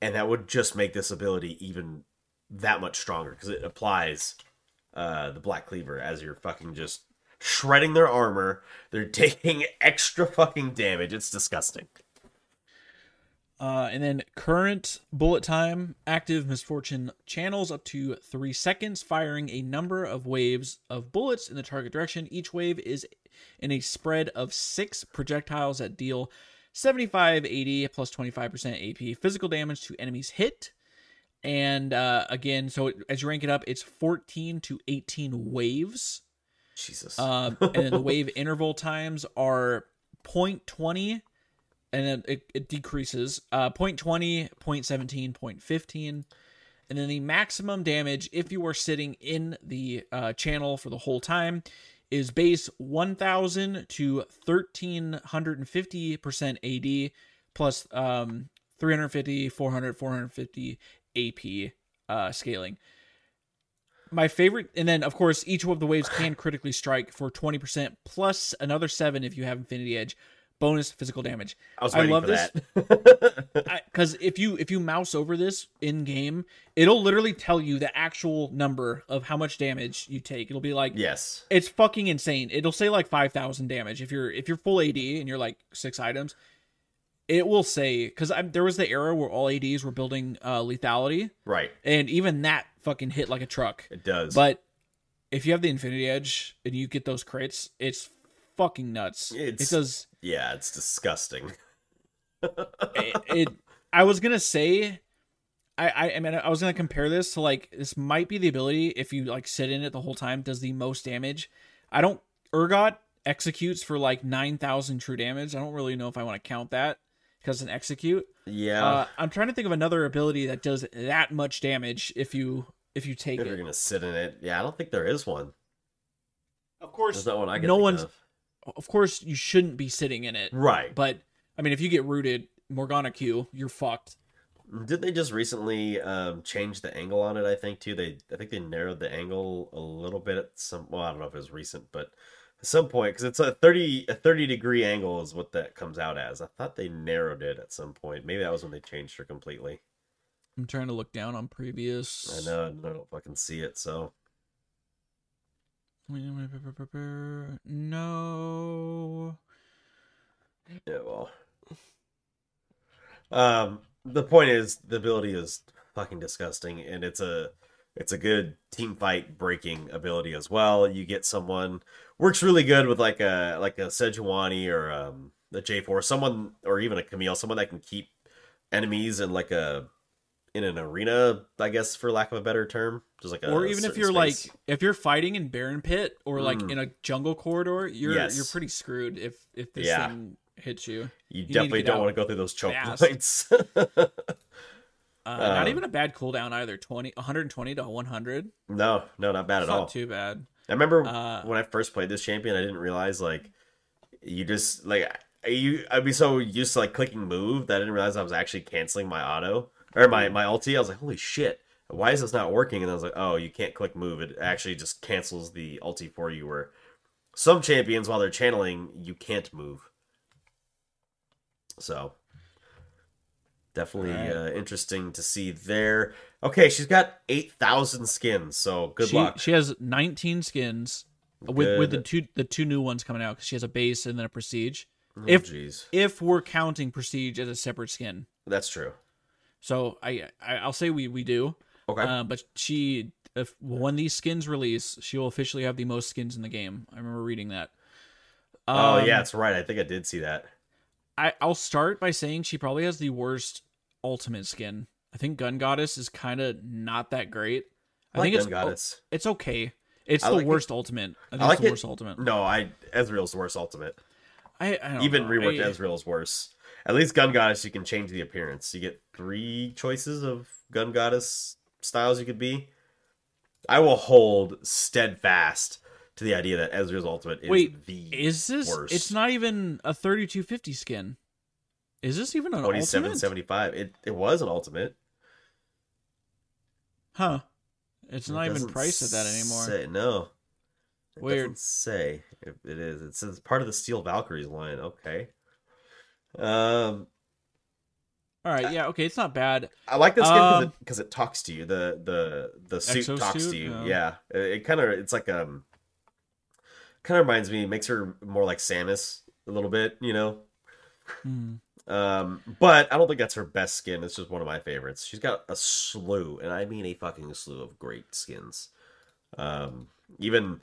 and that would just make this ability even that much stronger because it applies uh, the Black Cleaver as you're fucking just shredding their armor. They're taking extra fucking damage. It's disgusting. Uh and then current bullet time active Miss Fortune channels up to 3 seconds firing a number of waves of bullets in the target direction. Each wave is in a spread of 6 projectiles that deal 75 80 plus 25% AP physical damage to enemies hit. And uh, again, so it- as you rank it up, it's 14 to 18 waves. Jesus. Um, and then the wave interval times are 0.20 and then it, it decreases uh 0.20 0.17 0.15 and then the maximum damage if you are sitting in the uh, channel for the whole time is base 1000 to 1350 percent ad plus um 350 400 450 ap uh scaling. My favorite and then of course each of the waves can critically strike for 20% plus another 7 if you have infinity edge bonus physical damage I I love this. because if you if you mouse over this in game it'll literally tell you the actual number of how much damage you take it'll be like yes. it's fucking insane it'll say like 5000 damage if you're if you're full ad and you're like six items it will say because there was the era where all ads were building uh lethality Right. and even that fucking hit like a truck It does. but if you have the Infinity Edge and you get those crits, it's fucking nuts. It's- it does. yeah, it's disgusting. It, it. I was gonna say, I, I. I mean, I was gonna compare this to like this might be the ability if you like sit in it the whole time does the most damage. I don't. Urgot executes for like nine thousand true damage. I don't really know if I want to count that because an execute. Yeah. Uh, I'm trying to think of another ability that does that much damage if you if you take if you're gonna sit in it, yeah, I don't think there is one. Of course, That's not what I can no think one's. of. Of course, you shouldn't be sitting in it. right. But I mean, if you get rooted, Morgana Q, you're fucked. Did they just recently um, change the angle on it? I think too. They I think they narrowed the angle a little bit at some. Well, I don't know if it was recent, but at some point because it's a thirty a thirty degree angle is what that comes out as. I thought they narrowed it at some point. Maybe that was when they changed her completely. I'm trying to look down on previous. I know I don't fucking see it. So No. yeah, well. Um, the point is the ability is fucking disgusting, and it's a it's a good team fight breaking ability as well. You get someone works really good with like a like a Sejuani or um the J4, someone or even a Camille, someone that can keep enemies in like a in an arena, I guess for lack of a better term, just like a or even if you're space. like if you're fighting in Baron Pit or like Mm. in a jungle corridor, you're Yes. you're pretty screwed if if this Yeah. thing hits you. you, to definitely don't want to go through those choke fast. points. Uh, not Um, even a bad cooldown either. 20, 120 to 100. no, no, not bad It's at all. not too bad. I remember Uh, when I first played this champion, I didn't realize like you just like you. I'd be so used to like clicking move that I didn't realize I was actually canceling my auto or my my ulti. I was like, holy shit, why is this not working? And I was like, oh, you can't click move. It actually just cancels the ulti for you. Where some champions, while they're channeling, you can't move. So definitely Alright. uh, interesting to see there. Okay, she's got eight thousand skins. So good she, luck. She has 19 skins with with the two the two new ones coming out because she has a base and then a prestige. Oh, if- jeez. If we're counting prestige as a separate skin, That's true. So I, I I'll say we we do. Okay. Uh, but she, if when these skins release, she will officially have the most skins in the game. I remember reading that. oh Um, yeah, that's right. I think I did see that. I, I'll start by saying she probably has the worst ultimate skin. I think Gun Goddess is kind of not that great. I, I, think like it's Gun Goddess. it's okay. It's I the like it- worst ultimate. I think I like it's the it- worst ultimate. No, I Ezreal's the worst ultimate. I, I don't Even know. reworked I- Ezreal is worse. At least Gun Goddess, you can change the appearance. You get three choices of Gun Goddess styles you could be. I will hold steadfast to the idea that Ezreal's ultimate is Wait, the Is this? worst. It's not even a thirty-two fifty skin. Is this even an twenty-seven ultimate? seventy-five. It it was an ultimate. Huh? It's It not even priced at that anymore. Say, no. It Weird. doesn't say if it is. It says part of the Steel Valkyries line. Okay. Um, All right, yeah, okay, it's not bad. I like this skin because Um, it it talks to you. The the the suit talks to you. Oh. Yeah, it, it kind of it's like um, kind of reminds me. Makes her more like Samus a little bit. You know. Hmm. Um, but I don't think that's her best skin. It's just one of my favorites. She's got a slew, and I mean a fucking slew of great skins. Um, even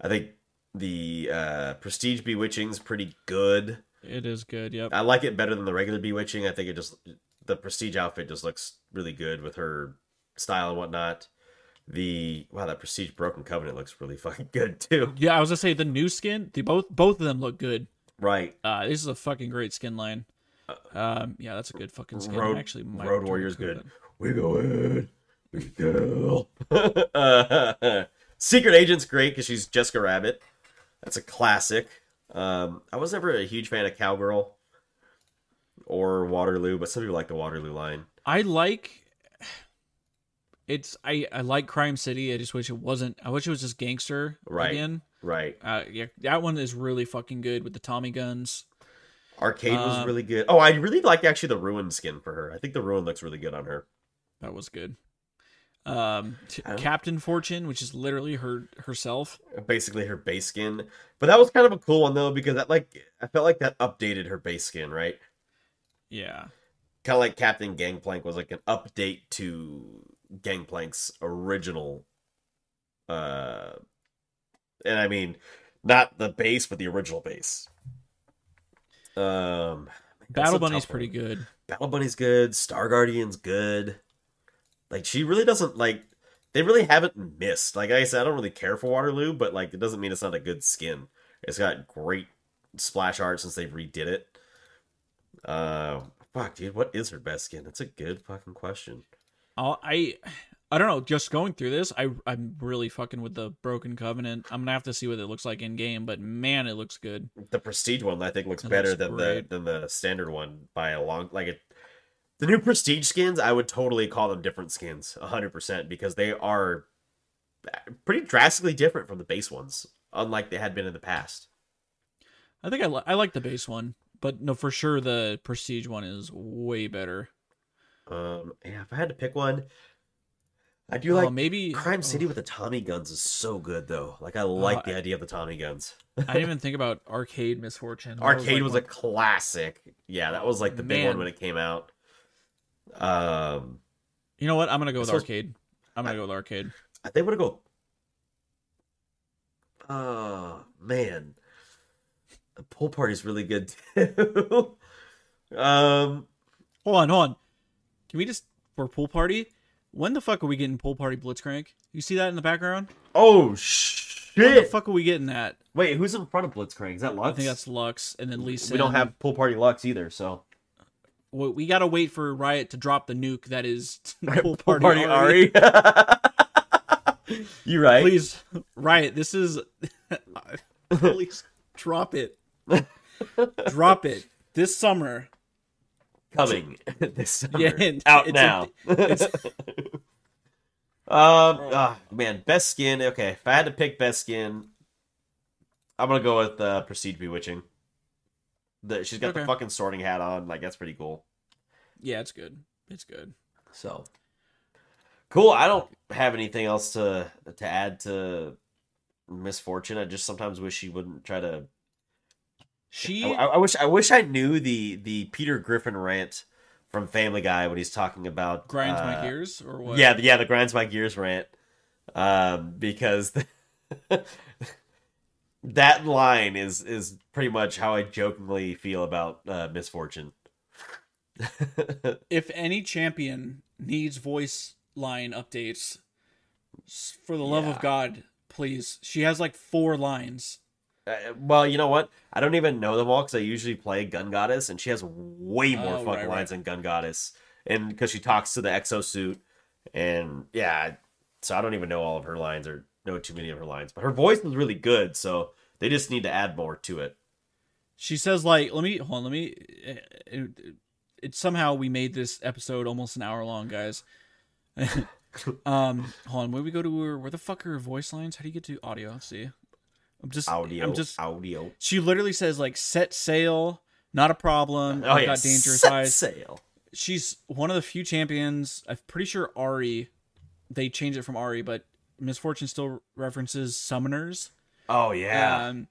I think the uh, Prestige Bewitching's pretty good. It is good. Yep. I like it better than the regular Bewitching. I think it just the Prestige outfit just looks really good with her style and whatnot. The wow, that Prestige Broken Covenant looks really fucking good too. Yeah, I was gonna say the new skin. The both both of them look good. Right, Uh, this is a fucking great skin line. Um, yeah, that's a good fucking skin. I Road- actually, might Road Warrior's good. We go in. We uh, Secret Agent's great because she's Jessica Rabbit. That's a classic. Um, I was never a huge fan of Cowgirl or Waterloo, but some people like the Waterloo line. I like. It's I I like Crime City. I just wish it wasn't. I wish it was just gangster Right. again. Right. Uh, yeah, that one is really fucking good with the Tommy guns. Arcade was Um, really good. Oh, I really like actually the Ruin skin for her. I think the Ruin looks really good on her. That was good. Um, t- don't- Captain Fortune, which is literally her herself. Basically her base skin. But that was kind of a cool one though, because that like I felt like that updated her base skin, right? Yeah, kind of like Captain Gangplank was like an update to Gangplank's original uh and I mean not the base but the original base. Um Battle Bunny's pretty good. Battle Bunny's good, Star Guardian's good. Like she really doesn't like they really haven't missed. Like I said I don't really care for Waterloo, but like it doesn't mean it's not a good skin. It's got great splash art since they redid it. Uh, fuck, dude, what is her best skin? That's a good fucking question. I'll, I I don't know. Just going through this, I I'm really fucking with the Broken Covenant. I'm gonna have to see what it looks like in game, but man, it looks good. The prestige one I think looks It better looks than the than the standard one by a long like it. The new prestige skins, I would totally call them different skins, hundred percent, because they are pretty drastically different from the base ones, unlike they had been in the past. I think I li- I like the base one, but no, for sure the Prestige one is way better. Um, yeah, if I had to pick one, I do Oh, like maybe Crime oh, City with the Tommy guns is so good though. Like I like Uh, the idea of the Tommy guns. I didn't even think about Arcade Miss Fortune. That Arcade like was, one- a classic. Yeah, that was like the big one when it came out. Um, You know what? I'm gonna go with Arcade. I'm gonna go with Arcade. I think I'm gonna go. Oh man, the pool party's really good too. um, Hold on, hold on. Can we just for pool party? When the fuck are we getting pool party Blitzcrank? You see that in the background? oh shit! When the fuck are we getting that? Wait, who's in front of Blitzcrank? Is that Lux? I think that's Lux, and then Lisa. we don't have pool party Lux either, so We, we gotta wait for Riot to drop the nuke that is pool pool party, Ahri. Ahri. you right? Please, Riot. This is. Please drop it. drop it this summer. coming this summer. Yeah, out it's a- now. it's- um, ah, man, best skin. Okay, if I had to pick best skin, I'm gonna go with uh, Prestige Bewitching. The, she's got the fucking sorting hat on. Like that's pretty cool. Yeah, it's good. It's good. So cool. I don't have anything else to to add to Miss Fortune. I just sometimes wish she wouldn't try to She. I, I wish I wish I knew the the Peter Griffin rant from Family Guy when he's talking about grinds uh, my gears or what? Yeah, yeah, the grinds my gears rant. Um, because that line is is pretty much how I jokingly feel about uh, Miss Fortune. If any champion needs voice line updates, for the love Yeah. of God, please. She has like four lines. Uh, well, you know what? I don't even know them all because I usually play Gun Goddess, and she has way more Oh, fucking right, right. lines than Gun Goddess, and because she talks to the exosuit, and yeah, so I don't even know all of her lines or know too many of her lines. But her voice is really good, so they just need to add more to it. She says like, "Let me hold on. Let me." It, it, it somehow we made this episode almost an hour long, guys. um, hold on. Where we go to her? Where the fuck are her voice lines? How do you get to audio? Let's see. I'm just. Audio, I'm just. audio. She literally says like, "Set sail." Not a problem. Oh I've yeah, got dangerous set eyes. sail. she's one of the few champions. I'm pretty sure Ahri, they changed it from Ahri, but Miss Fortune still references summoners. Oh yeah, Um,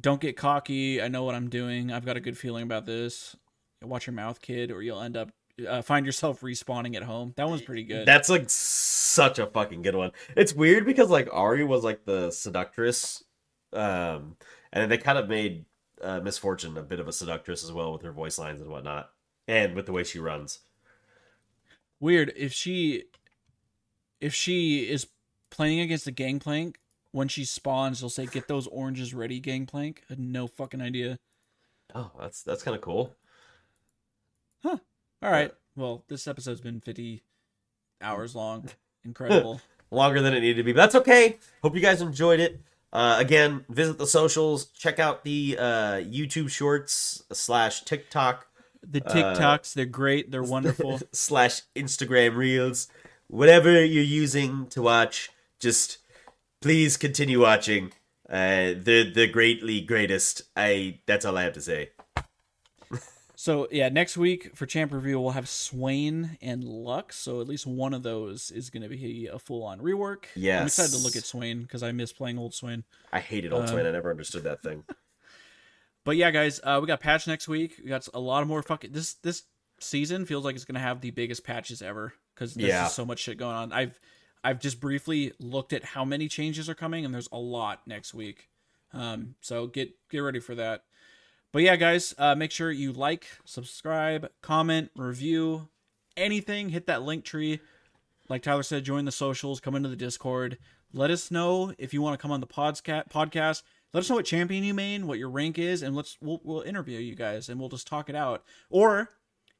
don't get cocky. I know what I'm doing. I've got a good feeling about this. Watch your mouth, kid, or you'll end up uh, find yourself respawning at home. That one's pretty good. that's like such a fucking good one. It's weird because like Ahri was like the seductress, um, and they kind of made uh, Miss Fortune a bit of a seductress as well with her voice lines and whatnot, and with the way she runs. Weird if she, if she is playing against the gangplank. When she spawns, they'll say, "Get those oranges ready, gangplank." I had no fucking idea. Oh, that's that's kind of cool. Huh. All right. Well, this episode's been 50 hours long. Incredible. Longer than it needed to be, but that's okay. Hope you guys enjoyed it. Uh, again, visit the socials. Check out the uh, YouTube Shorts slash TikTok the TikToks, they're great. They're wonderful. slash Instagram Reels. Whatever you're using to watch, just please continue watching. Uh, the the greatly greatest. I that's all I have to say. So, yeah, next week for Champ Review, we'll have Swain and Lux. So, at least one of those is going to be a full on rework. Yeah, I'm excited to look at Swain because I miss playing old Swain. I hated Old Swain. I never understood that thing. But yeah, guys, uh, we got patch next week. We got a lot of more fucking. This this season feels like it's gonna have the biggest patches ever because there's Yeah. just so much shit going on. I've I've just briefly looked at how many changes are coming, and there's a lot next week. Um, so get get ready for that. But yeah, guys, uh, make sure you like, subscribe, comment, review, anything. Hit that link tree. Like Tyler said, join the socials, come into the Discord. Let us know if you want to come on the podcast. Podcast. Let us know what champion you main, what your rank is, and let's we'll, we'll interview you guys and we'll just talk it out. Or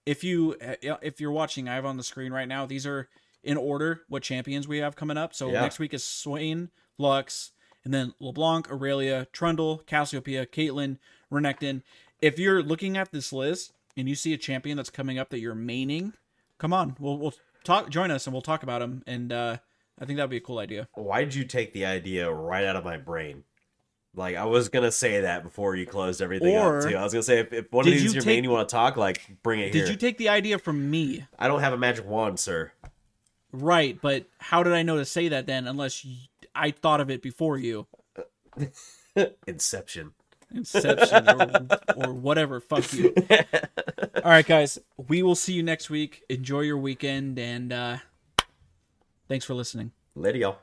if you uh, if you're watching, I have on the screen right now. These are in order what champions we have coming up. So Yeah. next week is Swain, Lux, and then LeBlanc, Aurelia, Trundle, Cassiopeia, Caitlyn, Renekton. If you're looking at this list and you see a champion that's coming up that you're maining, come on, we'll we'll talk. Join us and we'll talk about him. And uh, I think that'd be a cool idea. Why did you take the idea right out of my brain? Like I was gonna say that before you closed everything Or- up too. I was gonna say if, if one of these you is your take- main you want to talk, like bring it here. Did you take the idea from me? I don't have a magic wand, sir. Right, but how did I know to say that then? Unless y I thought of it before you. Inception. Inception or, or whatever. Fuck you. All right, guys. We will see you next week. Enjoy your weekend and uh, thanks for listening. Later, y'all.